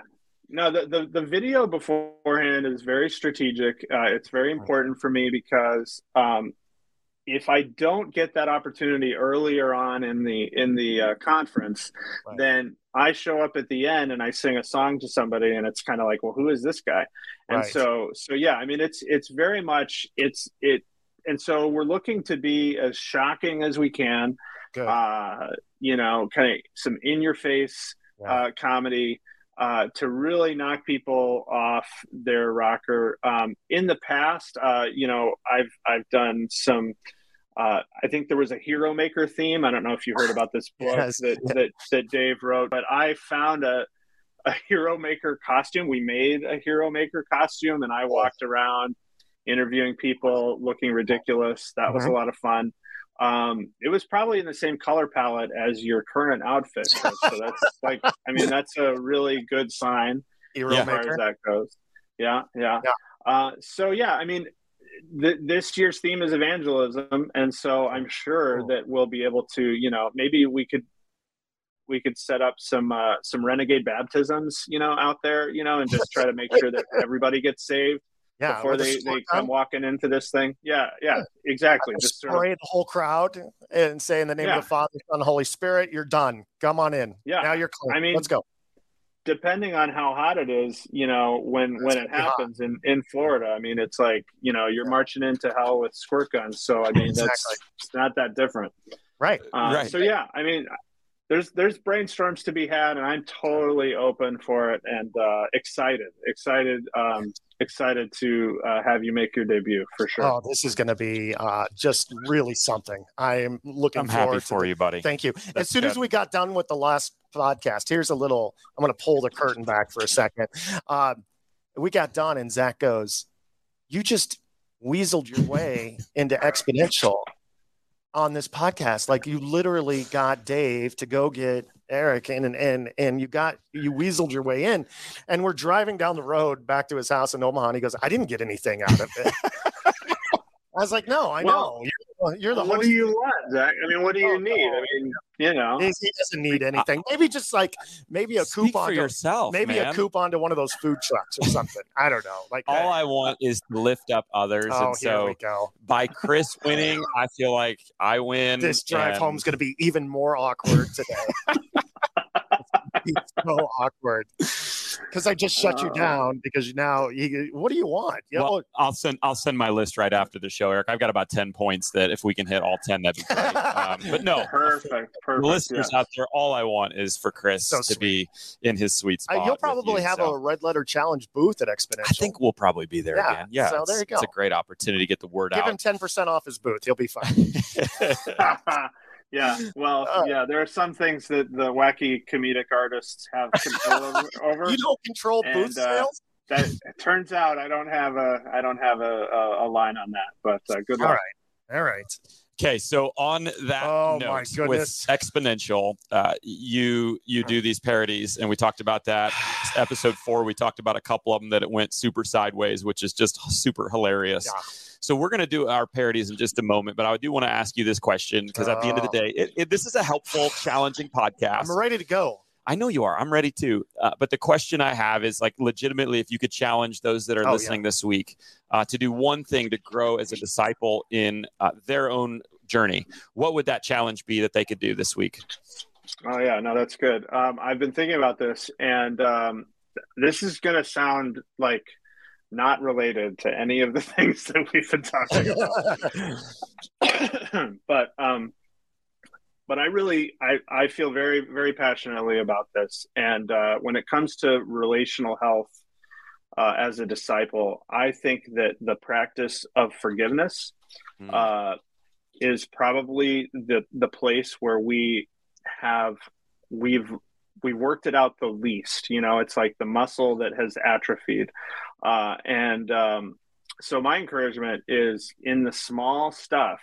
Speaker 3: No, the, the, the video beforehand is very strategic. Uh, it's very important for me because um, if I don't get that opportunity earlier on in the in the uh, conference, right. then I show up at the end and I sing a song to somebody, and it's kind of like, well, who is this guy? And right. so so yeah, I mean, it's it's very much it's it, and so we're looking to be as shocking as we can. Uh, you know, kind of some in your face yeah. uh, comedy uh, to really knock people off their rocker. Um, in the past, uh, you know, I've I've done some. Uh, I think there was a Hero Maker theme. I don't know if you heard about this book yes. that, that that Dave wrote, but I found a a Hero Maker costume. We made a Hero Maker costume, and I walked around interviewing people, looking ridiculous. That mm-hmm. was a lot of fun. Um, it was probably in the same color palette as your current outfit. So, so that's like, I mean, that's a really good sign
Speaker 2: Hero
Speaker 3: as far as that goes. Yeah, yeah. yeah. Uh, so yeah, I mean, th- this year's theme is evangelism, and so I'm sure cool. that we'll be able to, you know, maybe we could we could set up some uh, some renegade baptisms, you know, out there, you know, and just try to make sure that everybody gets saved.
Speaker 2: Yeah,
Speaker 3: before they, they come walking into this thing. Yeah, yeah, exactly.
Speaker 2: Just spray sort of, the whole crowd and say in the name yeah. of the Father, Son, Holy Spirit, you're done. Come on in. Yeah. Now you're clean. I mean, let's go.
Speaker 3: Depending on how hot it is, you know, when when it happens in, in Florida, I mean, it's like you know you're marching into hell with squirt guns. So I mean, exactly. that's it's not that different,
Speaker 2: right?
Speaker 3: Uh,
Speaker 2: right.
Speaker 3: So yeah, I mean, there's there's brainstorms to be had, and I'm totally open for it and uh, excited, excited, um, excited to uh, have you make your debut for sure.
Speaker 2: Oh, this is going to be uh, just really something. I am looking.
Speaker 1: I'm
Speaker 2: happy
Speaker 1: for the, you, buddy.
Speaker 2: Thank you. That's as soon good. as we got done with the last podcast, here's a little. I'm going to pull the curtain back for a second. Um, we got done, and Zach goes, "You just weaseled your way into exponential." On this podcast. Like you literally got Dave to go get Eric and and and you got you weaseled your way in. And we're driving down the road back to his house in Omaha. And he goes, I didn't get anything out of it. I was like, no, I well, know. You're, you're the
Speaker 3: What do you want, Zach? I mean, what do you oh, need? No. I mean, you know,
Speaker 2: he, he doesn't need anything. Uh, maybe just like maybe a
Speaker 1: Speak
Speaker 2: coupon
Speaker 1: for
Speaker 2: to,
Speaker 1: yourself.
Speaker 2: Maybe
Speaker 1: man.
Speaker 2: a coupon to one of those food trucks or something. I don't know. Like
Speaker 1: all uh, I want is to lift up others.
Speaker 2: Oh,
Speaker 1: and so
Speaker 2: here we go.
Speaker 1: by Chris winning, I feel like I win.
Speaker 2: This drive home is going to be even more awkward today. so awkward because I just shut you uh. down because now you, what do you want?
Speaker 1: You well, I'll send I'll send my list right after the show, Eric. I've got about ten points that if we can hit all ten, that'd be great. Um, but no,
Speaker 3: perfect, perfect.
Speaker 1: listeners yeah. out there, all I want is for Chris so to be in his sweet spot.
Speaker 2: Uh, you'll probably you, have so. a red letter challenge booth at Exponential. I
Speaker 1: think we'll probably be there
Speaker 2: yeah,
Speaker 1: again. Yeah,
Speaker 2: so there you go.
Speaker 1: It's a great opportunity to get the word
Speaker 2: Give
Speaker 1: out.
Speaker 2: Give him ten percent off his booth. He'll be fine.
Speaker 3: Yeah, well, uh, yeah, there are some things that the wacky comedic artists have control over.
Speaker 2: You don't control booth and, uh, sales.
Speaker 3: Uh, that turns out I don't have a I don't have a, a, a line on that, but uh, good luck.
Speaker 2: All right, all right.
Speaker 1: Okay, so on that
Speaker 2: oh,
Speaker 1: note, with exponential, uh, you you do these parodies, and we talked about that. Episode four, we talked about a couple of them that it went super sideways, which is just super hilarious. Yeah so we're going to do our parodies in just a moment, but I do want to ask you this question because at the end of the uh. day, it, it, this is a helpful, challenging podcast.
Speaker 2: I'm ready to go.
Speaker 1: I know you are. I'm ready too. Uh, but the question I have is like, legitimately, if you could challenge those that are oh, listening yeah. this week uh, to do one thing to grow as a disciple in uh, their own journey, what would that challenge be that they could do this week?
Speaker 3: Oh yeah, no, that's good. Um, I've been thinking about this, and um, this is going to sound like not related to any of the things that we've been talking about. but um, but I really I, I feel very very passionately about this, and uh, when it comes to relational health uh, as a disciple, I think that the practice of forgiveness mm. uh, is probably the the place where we have we've we worked it out the least. You know, it's like the muscle that has atrophied. Uh, and um, so my encouragement is in the small stuff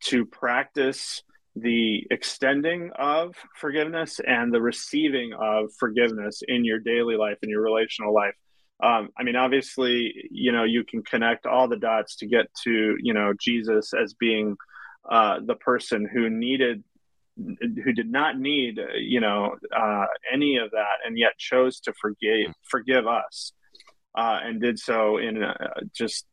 Speaker 3: to practice the extending of forgiveness and the receiving of forgiveness in your daily life in your relational life. Um, i mean obviously you know you can connect all the dots to get to you know jesus as being uh, the person who needed who did not need you know uh, any of that and yet chose to forgive forgive us uh, and did so in uh, just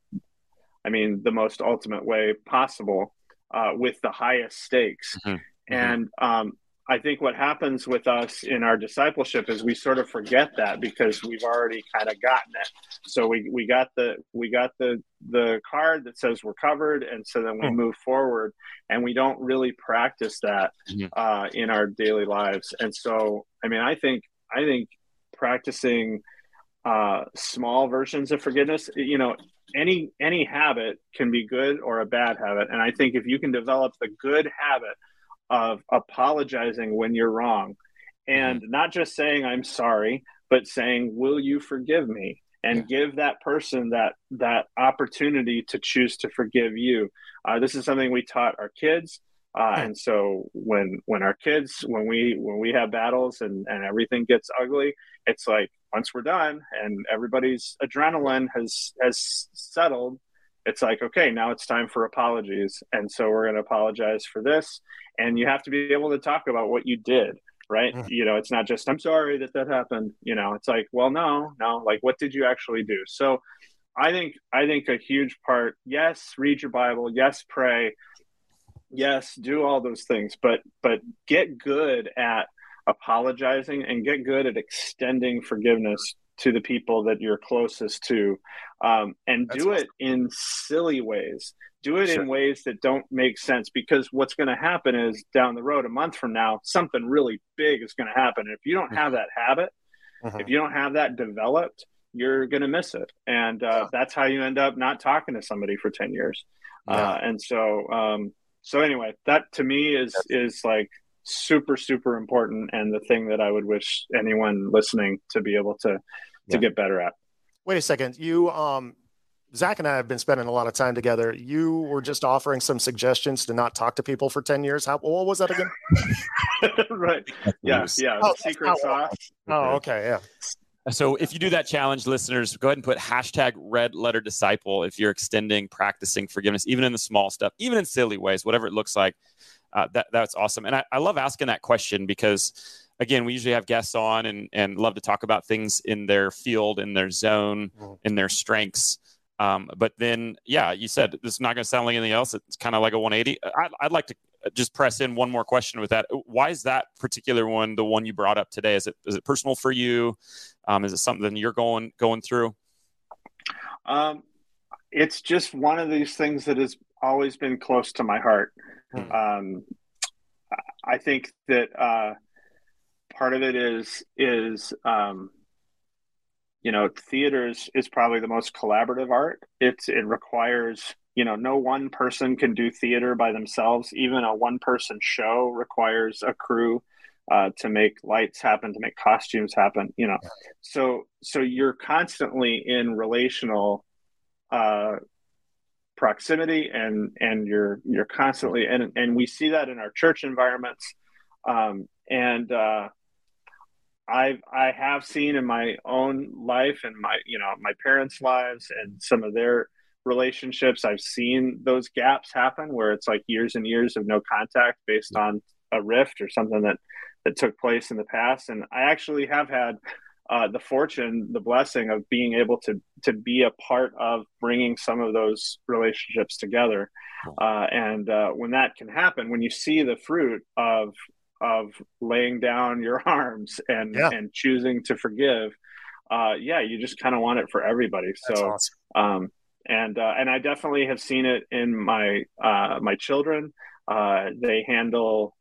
Speaker 3: i mean the most ultimate way possible uh, with the highest stakes mm-hmm. mm-hmm. and um, I think what happens with us in our discipleship is we sort of forget that because we've already kind of gotten it. So we, we got the we got the the card that says we're covered, and so then we hmm. move forward, and we don't really practice that mm-hmm. uh, in our daily lives. And so, I mean, I think I think practicing uh, small versions of forgiveness, you know, any any habit can be good or a bad habit, and I think if you can develop the good habit of apologizing when you're wrong and mm-hmm. not just saying i'm sorry but saying will you forgive me and yeah. give that person that that opportunity to choose to forgive you uh, this is something we taught our kids uh, and so when when our kids when we when we have battles and and everything gets ugly it's like once we're done and everybody's adrenaline has has settled it's like okay now it's time for apologies and so we're going to apologize for this and you have to be able to talk about what you did right mm. you know it's not just i'm sorry that that happened you know it's like well no no like what did you actually do so I think I think a huge part. Yes, read your Bible. Yes, pray. Yes, do all those things. But but get good at apologizing and get good at extending forgiveness to the people that you're closest to, um, and That's do awesome. it in silly ways. Do it sure. in ways that don't make sense because what's going to happen is down the road, a month from now, something really big is going to happen. If you don't have mm-hmm. that habit, mm-hmm. if you don't have that developed, you're going to miss it. And uh, yeah. that's how you end up not talking to somebody for 10 years. Yeah. Uh, and so, um, so anyway, that to me is, is like super, super important. And the thing that I would wish anyone listening to be able to, to yeah. get better at.
Speaker 2: Wait a second. You, um, Zach and I have been spending a lot of time together. You were just offering some suggestions to not talk to people for 10 years. How what was that again?
Speaker 3: right. Yeah. Yeah. Oh, secret sauce.
Speaker 2: Oh, okay. Yeah.
Speaker 1: So if you do that challenge, listeners, go ahead and put hashtag red letter disciple if you're extending, practicing forgiveness, even in the small stuff, even in silly ways, whatever it looks like. Uh, that, that's awesome. And I, I love asking that question because again, we usually have guests on and, and love to talk about things in their field, in their zone, mm-hmm. in their strengths. Um, but then, yeah, you said this is not going to sound like anything else. It's kind of like a 180. I'd, I'd, like to just press in one more question with that. Why is that particular one the one you brought up today? Is it is it personal for you? Um, is it something you're going going through?
Speaker 3: Um, it's just one of these things that has always been close to my heart. Hmm. Um, I think that uh, part of it is is um, you know theater is, is probably the most collaborative art it's it requires you know no one person can do theater by themselves. Even a one person show requires a crew uh, to make lights happen to make costumes happen you know. So so you're constantly in relational uh, proximity and and you're you're constantly and and we see that in our church environments. Um, and uh, I've I have seen in my own life and my you know my parents' lives and some of their relationships, I've seen those gaps happen where it's like years and years of no contact based on a rift or something that that took place in the past. And I actually have had uh, the fortune, the blessing of being able to to be a part of bringing some of those relationships together. Uh, and uh, when that can happen, when you see the fruit of of laying down your arms and yeah. and choosing to forgive uh yeah you just kind of want it for everybody That's so awesome. um and uh, and i definitely have seen it in my uh my children. Uh they handle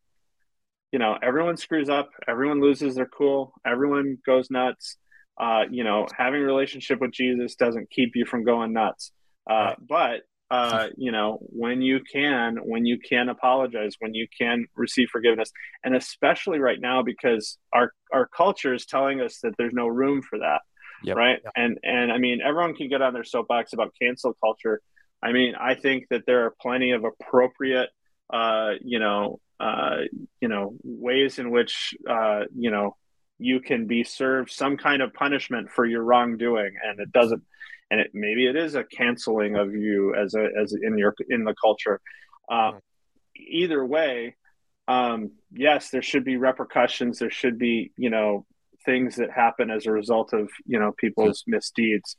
Speaker 3: you know everyone screws up everyone loses their cool everyone goes nuts. Uh you know having a relationship with jesus doesn't keep you from going nuts. Uh but uh, you know, when you can, when you can apologize, when you can receive forgiveness, and especially right now because our our culture is telling us that there's no room for that, yep. right? Yep. And and I mean, everyone can get on their soapbox about cancel culture. I mean, I think that there are plenty of appropriate, uh, you know, uh, you know, ways in which, uh, you know, you can be served some kind of punishment for your wrongdoing, and it doesn't and it, maybe it is a canceling of you as a as in your in the culture. Uh, either way, um, yes, there should be repercussions. There should be you know things that happen as a result of you know people's misdeeds.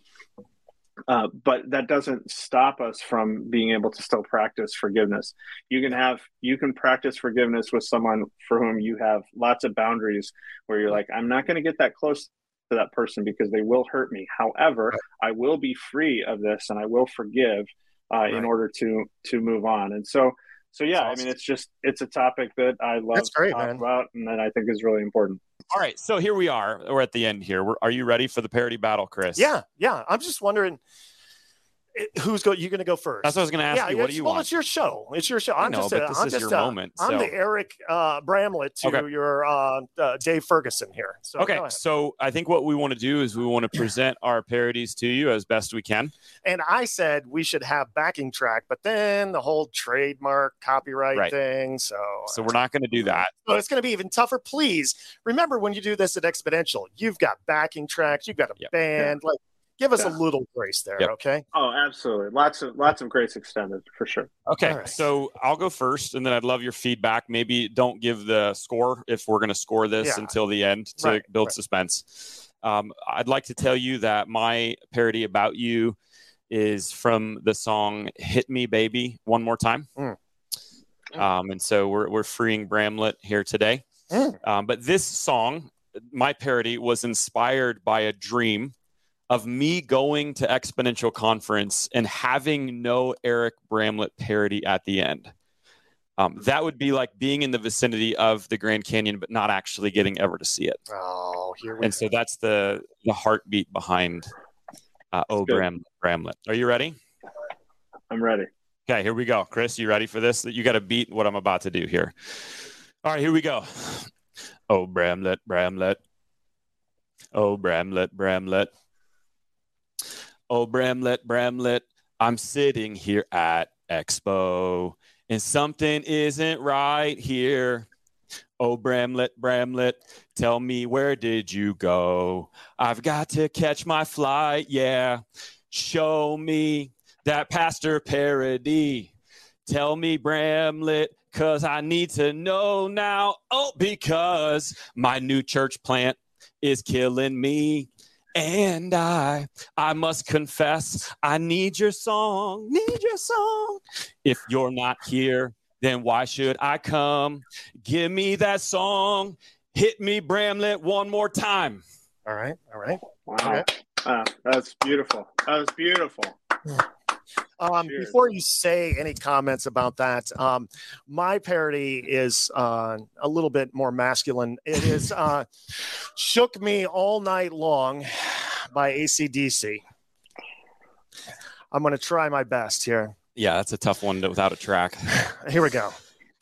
Speaker 3: Uh, but that doesn't stop us from being able to still practice forgiveness. You can have you can practice forgiveness with someone for whom you have lots of boundaries where you're like, I'm not going to get that close to that person because they will hurt me. However, right. I will be free of this and I will forgive uh, right. in order to to move on. And so, so yeah, awesome. I mean, it's just it's a topic that I love That's great, to talk man. about, and that I think is really important.
Speaker 1: All right, so here we are. We're at the end here. We're, are you ready for the parody battle, Chris?
Speaker 2: Yeah, yeah. I'm just wondering who's going? You're going to go first?
Speaker 1: That's what I was going to ask yeah, you. What do you
Speaker 2: well,
Speaker 1: want?
Speaker 2: it's your show. It's your show. I'm
Speaker 1: know,
Speaker 2: just.
Speaker 1: A, this
Speaker 2: I'm
Speaker 1: is
Speaker 2: just
Speaker 1: your
Speaker 2: a,
Speaker 1: moment.
Speaker 2: So. I'm the Eric uh, Bramlett to okay. your uh, uh, Dave Ferguson here. So
Speaker 1: okay. So I think what we want to do is we want to present our parodies to you as best we can.
Speaker 2: And I said we should have backing track, but then the whole trademark copyright right. thing. So.
Speaker 1: So we're not going to do that.
Speaker 2: So it's going to be even tougher. Please remember when you do this at Exponential, you've got backing tracks, you've got a yep. band, like give us yeah. a little grace there yep. okay
Speaker 3: oh absolutely lots of lots of grace extended for sure
Speaker 1: okay right. so i'll go first and then i'd love your feedback maybe don't give the score if we're going to score this yeah. until the end to right. build right. suspense um, i'd like to tell you that my parody about you is from the song "Hit Me, Baby, One More Time."
Speaker 2: Mm.
Speaker 1: Um, and so we're we're freeing Bramlett here today.
Speaker 2: Mm.
Speaker 1: Um, but this song, my parody, was inspired by a dream of me going to Exponential Conference and having no Eric Bramlett parody at the end. Um, that would be like being in the vicinity of the Grand Canyon, but not actually getting ever to see it.
Speaker 2: Oh, here we
Speaker 1: And so that's the the heartbeat behind uh, Oh
Speaker 3: good.
Speaker 1: Bram, Bramlett. Are you ready?
Speaker 3: I'm ready.
Speaker 1: Okay, here we go. Chris, you ready for this? You got to beat what I'm about to do here. All right, here we go. Oh, Bramlett, Bramlett. Oh, Bramlett, Bramlett. Oh, Bramlett, Bramlett. I'm sitting here at Expo and something isn't right here. Oh, Bramlett, Bramlett, tell me where did you go? I've got to catch my flight, yeah. Show me that pastor parody. Tell me, Bramlett, cause I need to know now. Oh, because my new church plant is killing me. And I, I must confess, I need your song, need your song. If you're not here, then why should I come? Give me that song. Hit me, Bramlett, one more time.
Speaker 2: All right, all right.
Speaker 3: Wow.
Speaker 2: Okay.
Speaker 3: Wow, that's beautiful. That was beautiful.
Speaker 2: Um, before you say any comments about that, um, my parody is uh, a little bit more masculine. It is uh, Shook Me All Night Long by ACDC. I'm going to try my best here.
Speaker 1: Yeah, that's a tough one to, without a track.
Speaker 2: Here we go.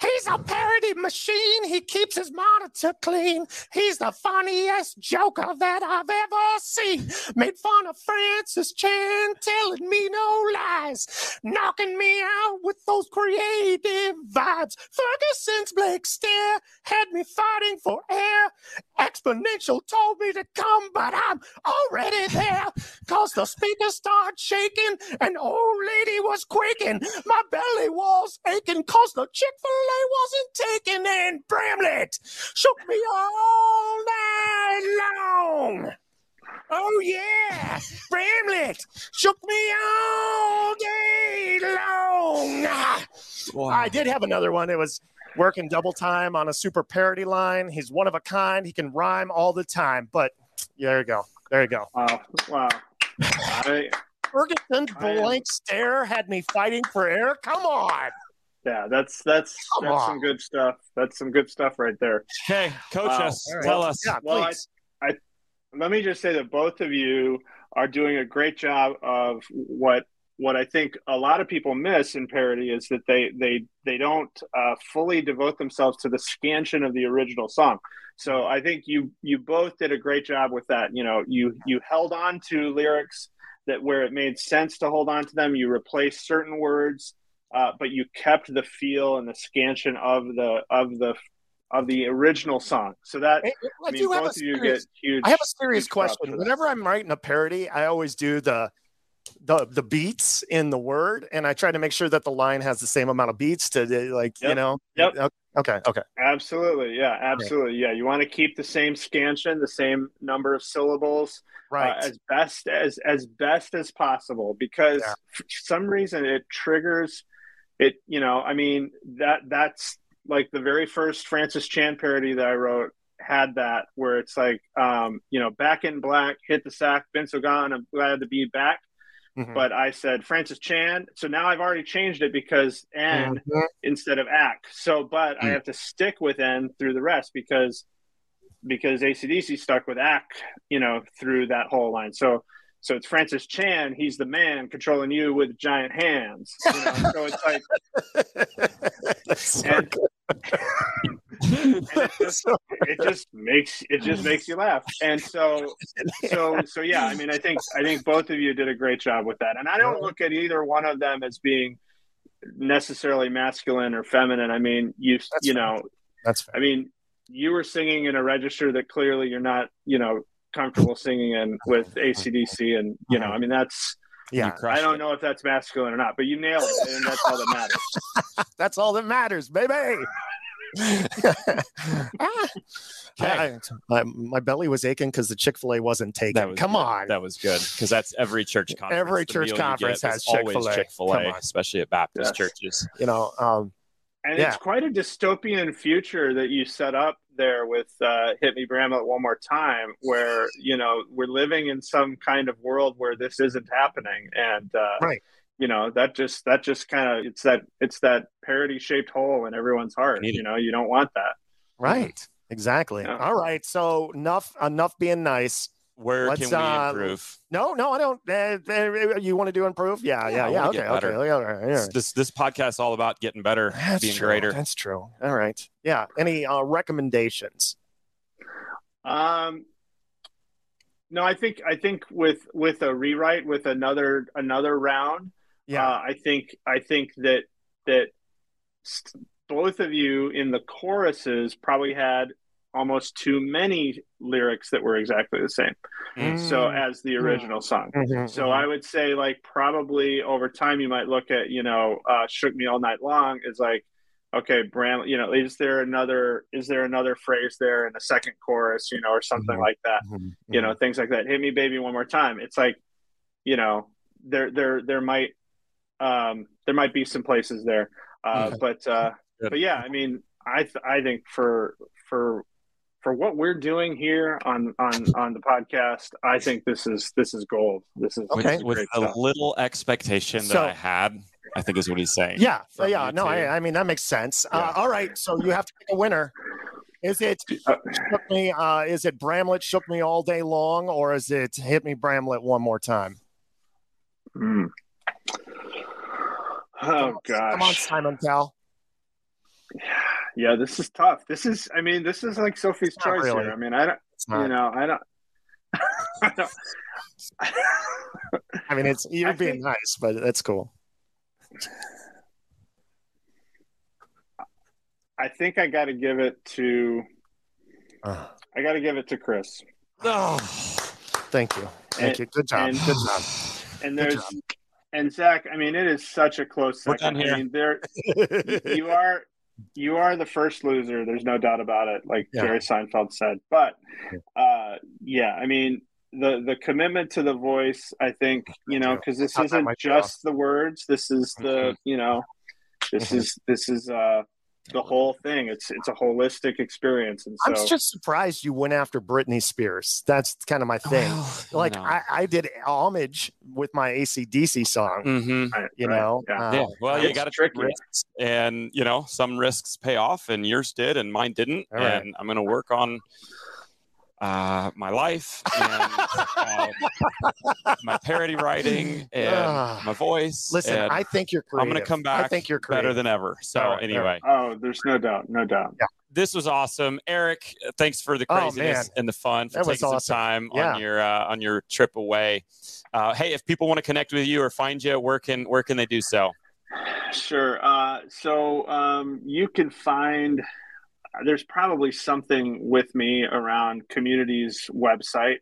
Speaker 2: He's a parody machine. He keeps his monitor clean. He's the funniest joker that I've ever seen. Made fun of Francis Chan, telling me no lies, knocking me out with those creative vibes. Ferguson's Blake stare had me fighting for air. Exponential told me to come, but I'm already there. Cause the speaker started shaking, and old lady was quaking. My belly was aching, cause the Chick fil A wasn't taken, and Bramlett shook me all night long. Oh, yeah, Bramlett shook me all day long. I did have another one. It was working double time on a super parody line. He's one of a kind. He can rhyme all the time. But there you go. There you go.
Speaker 3: Wow. Wow. I,
Speaker 2: Ferguson
Speaker 3: I am-
Speaker 2: blank stare had me fighting for air. Come on.
Speaker 3: yeah, that's that's
Speaker 2: Come
Speaker 3: that's
Speaker 2: on.
Speaker 3: some good stuff. That's some good stuff right there.
Speaker 1: Okay, coach
Speaker 3: Wow.
Speaker 1: us.
Speaker 2: All right.
Speaker 1: Tell us.
Speaker 2: Yeah,
Speaker 3: Well, I-
Speaker 2: please.
Speaker 3: let me just say that both of you are doing a great job of what what I think a lot of people miss in parody is that they they they don't uh, fully devote themselves to the scansion of the original song. So I think you you both did a great job with that. You know, you you held on to lyrics that where it made sense to hold on to them. You replaced certain words, uh, but you kept the feel and the scansion of the of the of the original song. So that
Speaker 2: I,
Speaker 3: I mean,
Speaker 2: do have a
Speaker 3: both of you
Speaker 2: serious-
Speaker 3: get huge.
Speaker 2: I have a serious question. Whenever I'm writing a parody, I always do the the the beats in the word, and I try to make sure that the line has the same amount of beats to uh, like you know.
Speaker 3: Yep.
Speaker 2: Okay. Okay.
Speaker 3: Absolutely, yeah, absolutely, yeah. You want to keep the same scansion, the same number of syllables,
Speaker 2: Right.
Speaker 3: uh, as best as as best as possible, because
Speaker 2: Yeah.
Speaker 3: for some reason it triggers it. You know, I mean that that's like the very first Francis Chan parody that I wrote had that where it's like, um, you know, back in black, hit the sack, been so gone, I'm glad to be back.
Speaker 2: Mhm.
Speaker 3: But I said Francis Chan, so now I've already changed it because and
Speaker 2: Mhm.
Speaker 3: instead of act. So, but I
Speaker 1: Mm.
Speaker 3: have to stick with N through the rest because because ACDC stuck with act, you know, through that whole line. So, so it's Francis Chan. He's the man controlling you with giant hands. You know? so it's like,
Speaker 2: So
Speaker 3: and,
Speaker 2: good.
Speaker 3: and it, just, it just makes it just makes you laugh. And so, so so yeah. I mean, I think I think both of you did a great job with that. And I don't look at either one of them as being necessarily masculine or feminine. I mean, you
Speaker 2: That's
Speaker 3: you
Speaker 2: fair.
Speaker 3: know,
Speaker 2: That's fair.
Speaker 3: I mean, you were singing in a register that clearly you're not, you know, comfortable singing in with ACDC, and you know, I mean, that's
Speaker 2: Yeah,
Speaker 3: I don't
Speaker 1: it.
Speaker 3: know if that's masculine or not, but you nailed it, and that's all that matters.
Speaker 2: that's all that matters, baby. Ah. I- I- my belly was aching because the Chick Fil A wasn't taken.
Speaker 1: Was
Speaker 2: Come
Speaker 1: good.
Speaker 2: on,
Speaker 1: That was good because that's every church conference.
Speaker 2: Every
Speaker 1: The
Speaker 2: church conference has Chick-fil-A.
Speaker 1: Chick-fil-A,
Speaker 2: Come on.
Speaker 1: especially at Baptist
Speaker 3: Yes.
Speaker 1: churches.
Speaker 2: you know. Um,
Speaker 3: And
Speaker 2: Yeah.
Speaker 3: it's quite a dystopian future that you set up there with uh, "Hit Me, Bramlett" one more time, where you know we're living in some kind of world where this isn't happening, and uh,
Speaker 2: Right.
Speaker 3: You know that just that just kind of it's that it's that parody shaped hole in everyone's heart.
Speaker 1: Need.
Speaker 3: You know, you don't want that.
Speaker 2: right, exactly.
Speaker 3: Yeah.
Speaker 2: All right, so enough, enough being nice.
Speaker 1: Where
Speaker 2: Let's,
Speaker 1: can we
Speaker 2: uh,
Speaker 1: improve?
Speaker 2: No, no, I don't. Uh, you want to do improve? Yeah,
Speaker 1: Yeah,
Speaker 2: yeah, yeah.
Speaker 1: wanna
Speaker 2: Okay,
Speaker 1: get
Speaker 2: okay,
Speaker 1: better.
Speaker 2: yeah, all right.
Speaker 1: This this podcast is all about getting better,
Speaker 2: That's
Speaker 1: being
Speaker 2: true.
Speaker 1: greater.
Speaker 2: That's true. All right. Yeah. Any uh, recommendations?
Speaker 3: Um, no, I think I think with with a rewrite with another another round.
Speaker 2: Yeah.
Speaker 3: Uh, I think I think that that both of you in the choruses probably had almost too many lyrics that were exactly the same.
Speaker 1: Mm.
Speaker 3: So as the original song.
Speaker 2: Mhm,
Speaker 3: So
Speaker 2: mhm.
Speaker 3: I would say like probably over time you might look at you know uh, shook me all night long is like okay brand you know is there another is there another phrase there in the second chorus you know or something
Speaker 2: Mhm.
Speaker 3: like that
Speaker 2: Mhm,
Speaker 3: you know things like that hit me baby one more time it's like you know there there there might um there might be some places there uh
Speaker 2: Okay.
Speaker 3: but uh but yeah i mean i th- i think for for for what we're doing here on on on the podcast i think this is this is gold this is
Speaker 1: With,
Speaker 3: this is
Speaker 1: with
Speaker 3: great
Speaker 1: the
Speaker 3: stuff.
Speaker 1: little expectation that
Speaker 2: So-
Speaker 1: I had, I think is what he's saying.
Speaker 2: Yeah.
Speaker 1: from
Speaker 2: yeah. No. I, I mean, that makes sense.
Speaker 1: Yeah.
Speaker 2: Uh, all right. So you have to pick a winner. Is it
Speaker 3: Uh,
Speaker 2: shook me? Uh, is it Bramlett shook me all day long, or is it hit me Bramlett one more time?
Speaker 3: mm. Oh gosh
Speaker 2: Come on, Simon Cowell.
Speaker 3: yeah this is tough this is i mean this is like sophie's choice
Speaker 2: really.
Speaker 3: here i mean i don't you know i don't I don't
Speaker 2: I mean, it's you're
Speaker 3: I
Speaker 2: being
Speaker 3: think-
Speaker 2: nice, but that's cool.
Speaker 3: I think I got to give it to
Speaker 2: Uh,
Speaker 3: I got to give it to Chris.
Speaker 1: Oh,
Speaker 2: thank you. Thank
Speaker 3: And-
Speaker 2: you. Good job.
Speaker 3: and-
Speaker 2: Good job.
Speaker 3: And
Speaker 2: Good
Speaker 3: there's and Zach. I mean, it is such a close
Speaker 1: We're
Speaker 3: second.
Speaker 1: done here.
Speaker 3: I mean, there you are you are the first loser. There's no doubt about it. Like
Speaker 2: Yeah.
Speaker 3: Jerry Seinfeld said. But uh, yeah, I mean. The, the commitment to the voice, I think, you know, because this
Speaker 2: Thought that
Speaker 3: isn't just the words. This is the, you know, this
Speaker 2: Mhm.
Speaker 3: is this is uh the whole thing. It's it's a holistic experience, and
Speaker 2: I'm just surprised you went after Britney Spears. That's kind of my thing.
Speaker 1: well,
Speaker 2: like
Speaker 1: know.
Speaker 2: I, I did homage with my ACDC song.
Speaker 1: Mhm.
Speaker 3: right,
Speaker 2: You
Speaker 3: right,
Speaker 2: know,
Speaker 3: yeah.
Speaker 2: Uh,
Speaker 1: yeah, well, you got to take risks, and you know, some risks pay off, and yours did, and mine didn't.
Speaker 2: All right.
Speaker 1: And I'm going to work on uh, my life and um, my parody writing and
Speaker 2: Ah.
Speaker 1: my voice.
Speaker 2: Listen,
Speaker 1: and
Speaker 2: I think you're
Speaker 1: I'm going to come back I
Speaker 2: think you're creative.
Speaker 1: better than ever. So
Speaker 2: All right, all
Speaker 1: anyway,
Speaker 3: Oh, there's no doubt, no doubt. Yeah.
Speaker 1: this was awesome, Eric. Thanks for the
Speaker 2: Oh,
Speaker 1: craziness
Speaker 2: man.
Speaker 1: and the fun for
Speaker 2: That was
Speaker 1: taking some
Speaker 2: awesome.
Speaker 1: time
Speaker 2: Yeah.
Speaker 1: on your uh, on your trip away. Uh, hey, if people want to connect with you or find you, where can where can they do so?
Speaker 3: Sure. Uh, so um, you can find there's probably something with me around community's website,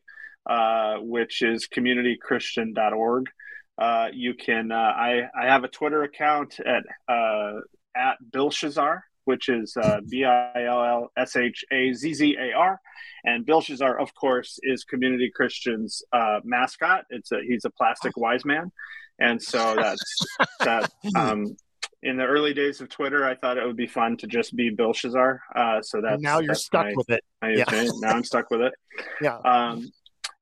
Speaker 3: uh, which is communitychristian.org. Uh, you can. Uh, I I have a Twitter account at uh, at Belshazzar, which is uh, B I L L S H A Z Z A R, and Belshazzar, of course, is Community Christian's uh, mascot. It's a he's a plastic wise man, and so that's that. Um, in the early days of Twitter, I thought it would be fun to just be Belshazzar. Uh, so that's
Speaker 2: now you're
Speaker 3: that's
Speaker 2: stuck
Speaker 3: my-
Speaker 2: with it.
Speaker 3: my
Speaker 2: Yeah.
Speaker 3: Now I'm stuck with it.
Speaker 2: Yeah,
Speaker 3: Um,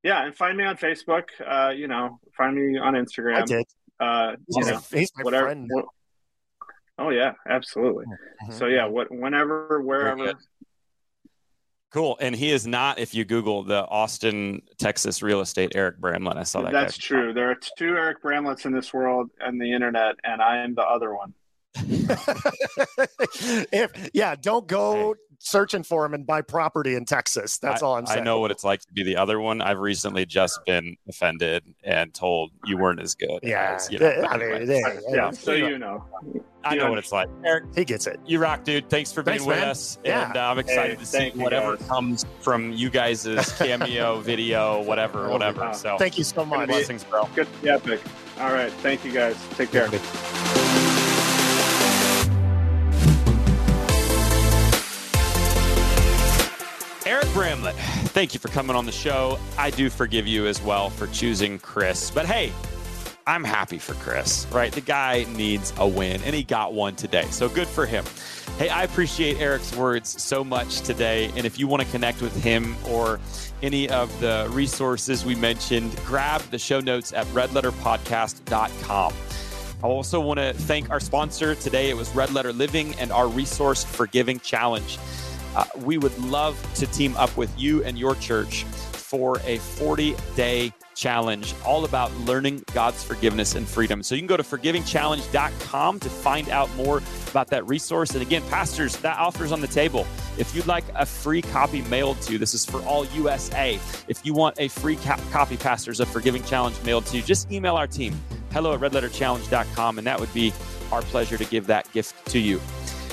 Speaker 3: yeah, and find me on Facebook. Uh, you know, find me on Instagram.
Speaker 2: I did.
Speaker 3: Uh, you know,
Speaker 2: he's my
Speaker 3: whatever.
Speaker 2: friend.
Speaker 3: what- oh yeah, absolutely.
Speaker 2: Mhm.
Speaker 3: So yeah, what, whenever, wherever.
Speaker 1: Cool. And he is not, if you Google the Austin, Texas real estate Eric Bramlett. I saw that.
Speaker 3: That's
Speaker 1: guy.
Speaker 3: true. There are two Eric Bramletts in this world and the internet, and I am the other one.
Speaker 2: if yeah, don't go searching for him and buy property in Texas. That's
Speaker 1: I,
Speaker 2: all I'm saying.
Speaker 1: I know what it's like to be the other one. I've recently just been offended and told you weren't as good.
Speaker 2: Yeah,
Speaker 1: as, you know,
Speaker 2: I
Speaker 1: anyway.
Speaker 2: mean, yeah,
Speaker 3: Yeah, so you know.
Speaker 1: I know what it's like. Eric,
Speaker 2: he gets it.
Speaker 1: you rock, dude. Thanks for being
Speaker 2: Thanks,
Speaker 1: with
Speaker 2: man.
Speaker 1: us.
Speaker 2: Yeah.
Speaker 1: And uh, I'm excited
Speaker 3: Hey,
Speaker 1: to see whatever
Speaker 3: guys.
Speaker 1: comes from you guys' cameo, video, whatever,
Speaker 2: Oh,
Speaker 1: whatever.
Speaker 3: wow.
Speaker 1: So
Speaker 2: Thank you so much.
Speaker 1: blessings, bro.
Speaker 3: Good, yeah, epic. All right, thank you guys. Take care.
Speaker 1: Bramlett, thank you for coming on the show. I do forgive you as well for choosing Chris. But hey, I'm happy for Chris, right? The guy needs a win, and he got one today. So good for him. Hey, I appreciate Eric's words so much today. And if you want to connect with him or any of the resources we mentioned, grab the show notes at redletterpodcast.com. I also want to thank our sponsor today. It was Red Letter Living and our Resource Forgiving Challenge. Uh, we would love to team up with you and your church for a 40 day challenge all about learning God's forgiveness and freedom. So you can go to forgivingchallenge.com to find out more about that resource. And again, pastors, that offer is on the table. If you'd like a free copy mailed to you, this is for all USA. If you want a free ca- copy, pastors, of Forgiving Challenge mailed to you, just email our team, hello at redletterchallenge.com, and that would be our pleasure to give that gift to you.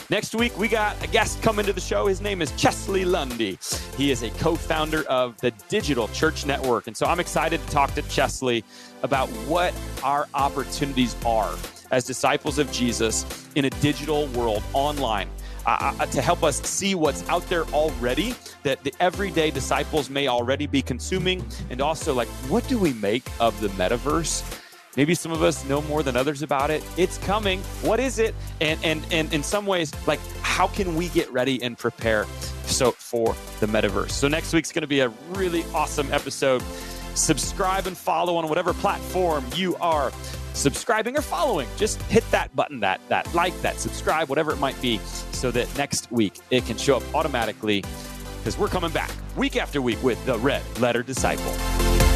Speaker 1: Next week, we got a guest coming to the show. His name is Chesley Lundy. He is a co founder of the Digital Church Network. And so I'm excited to talk to Chesley about what our opportunities are as disciples of Jesus in a digital world online. Uh, uh, to help us see what's out there already that the everyday disciples may already be consuming, and also like what do we make of the metaverse? Maybe some of us know more than others about it. It's coming. What is it? And and and in some ways, like how can we get ready and prepare so for the metaverse? So next week's going to be a really awesome episode. Subscribe and follow on whatever platform you are subscribing or following. Just hit that button, that that like, that subscribe, whatever it might be, so that next week it can show up automatically because we're coming back week after week with the Red Letter Disciple.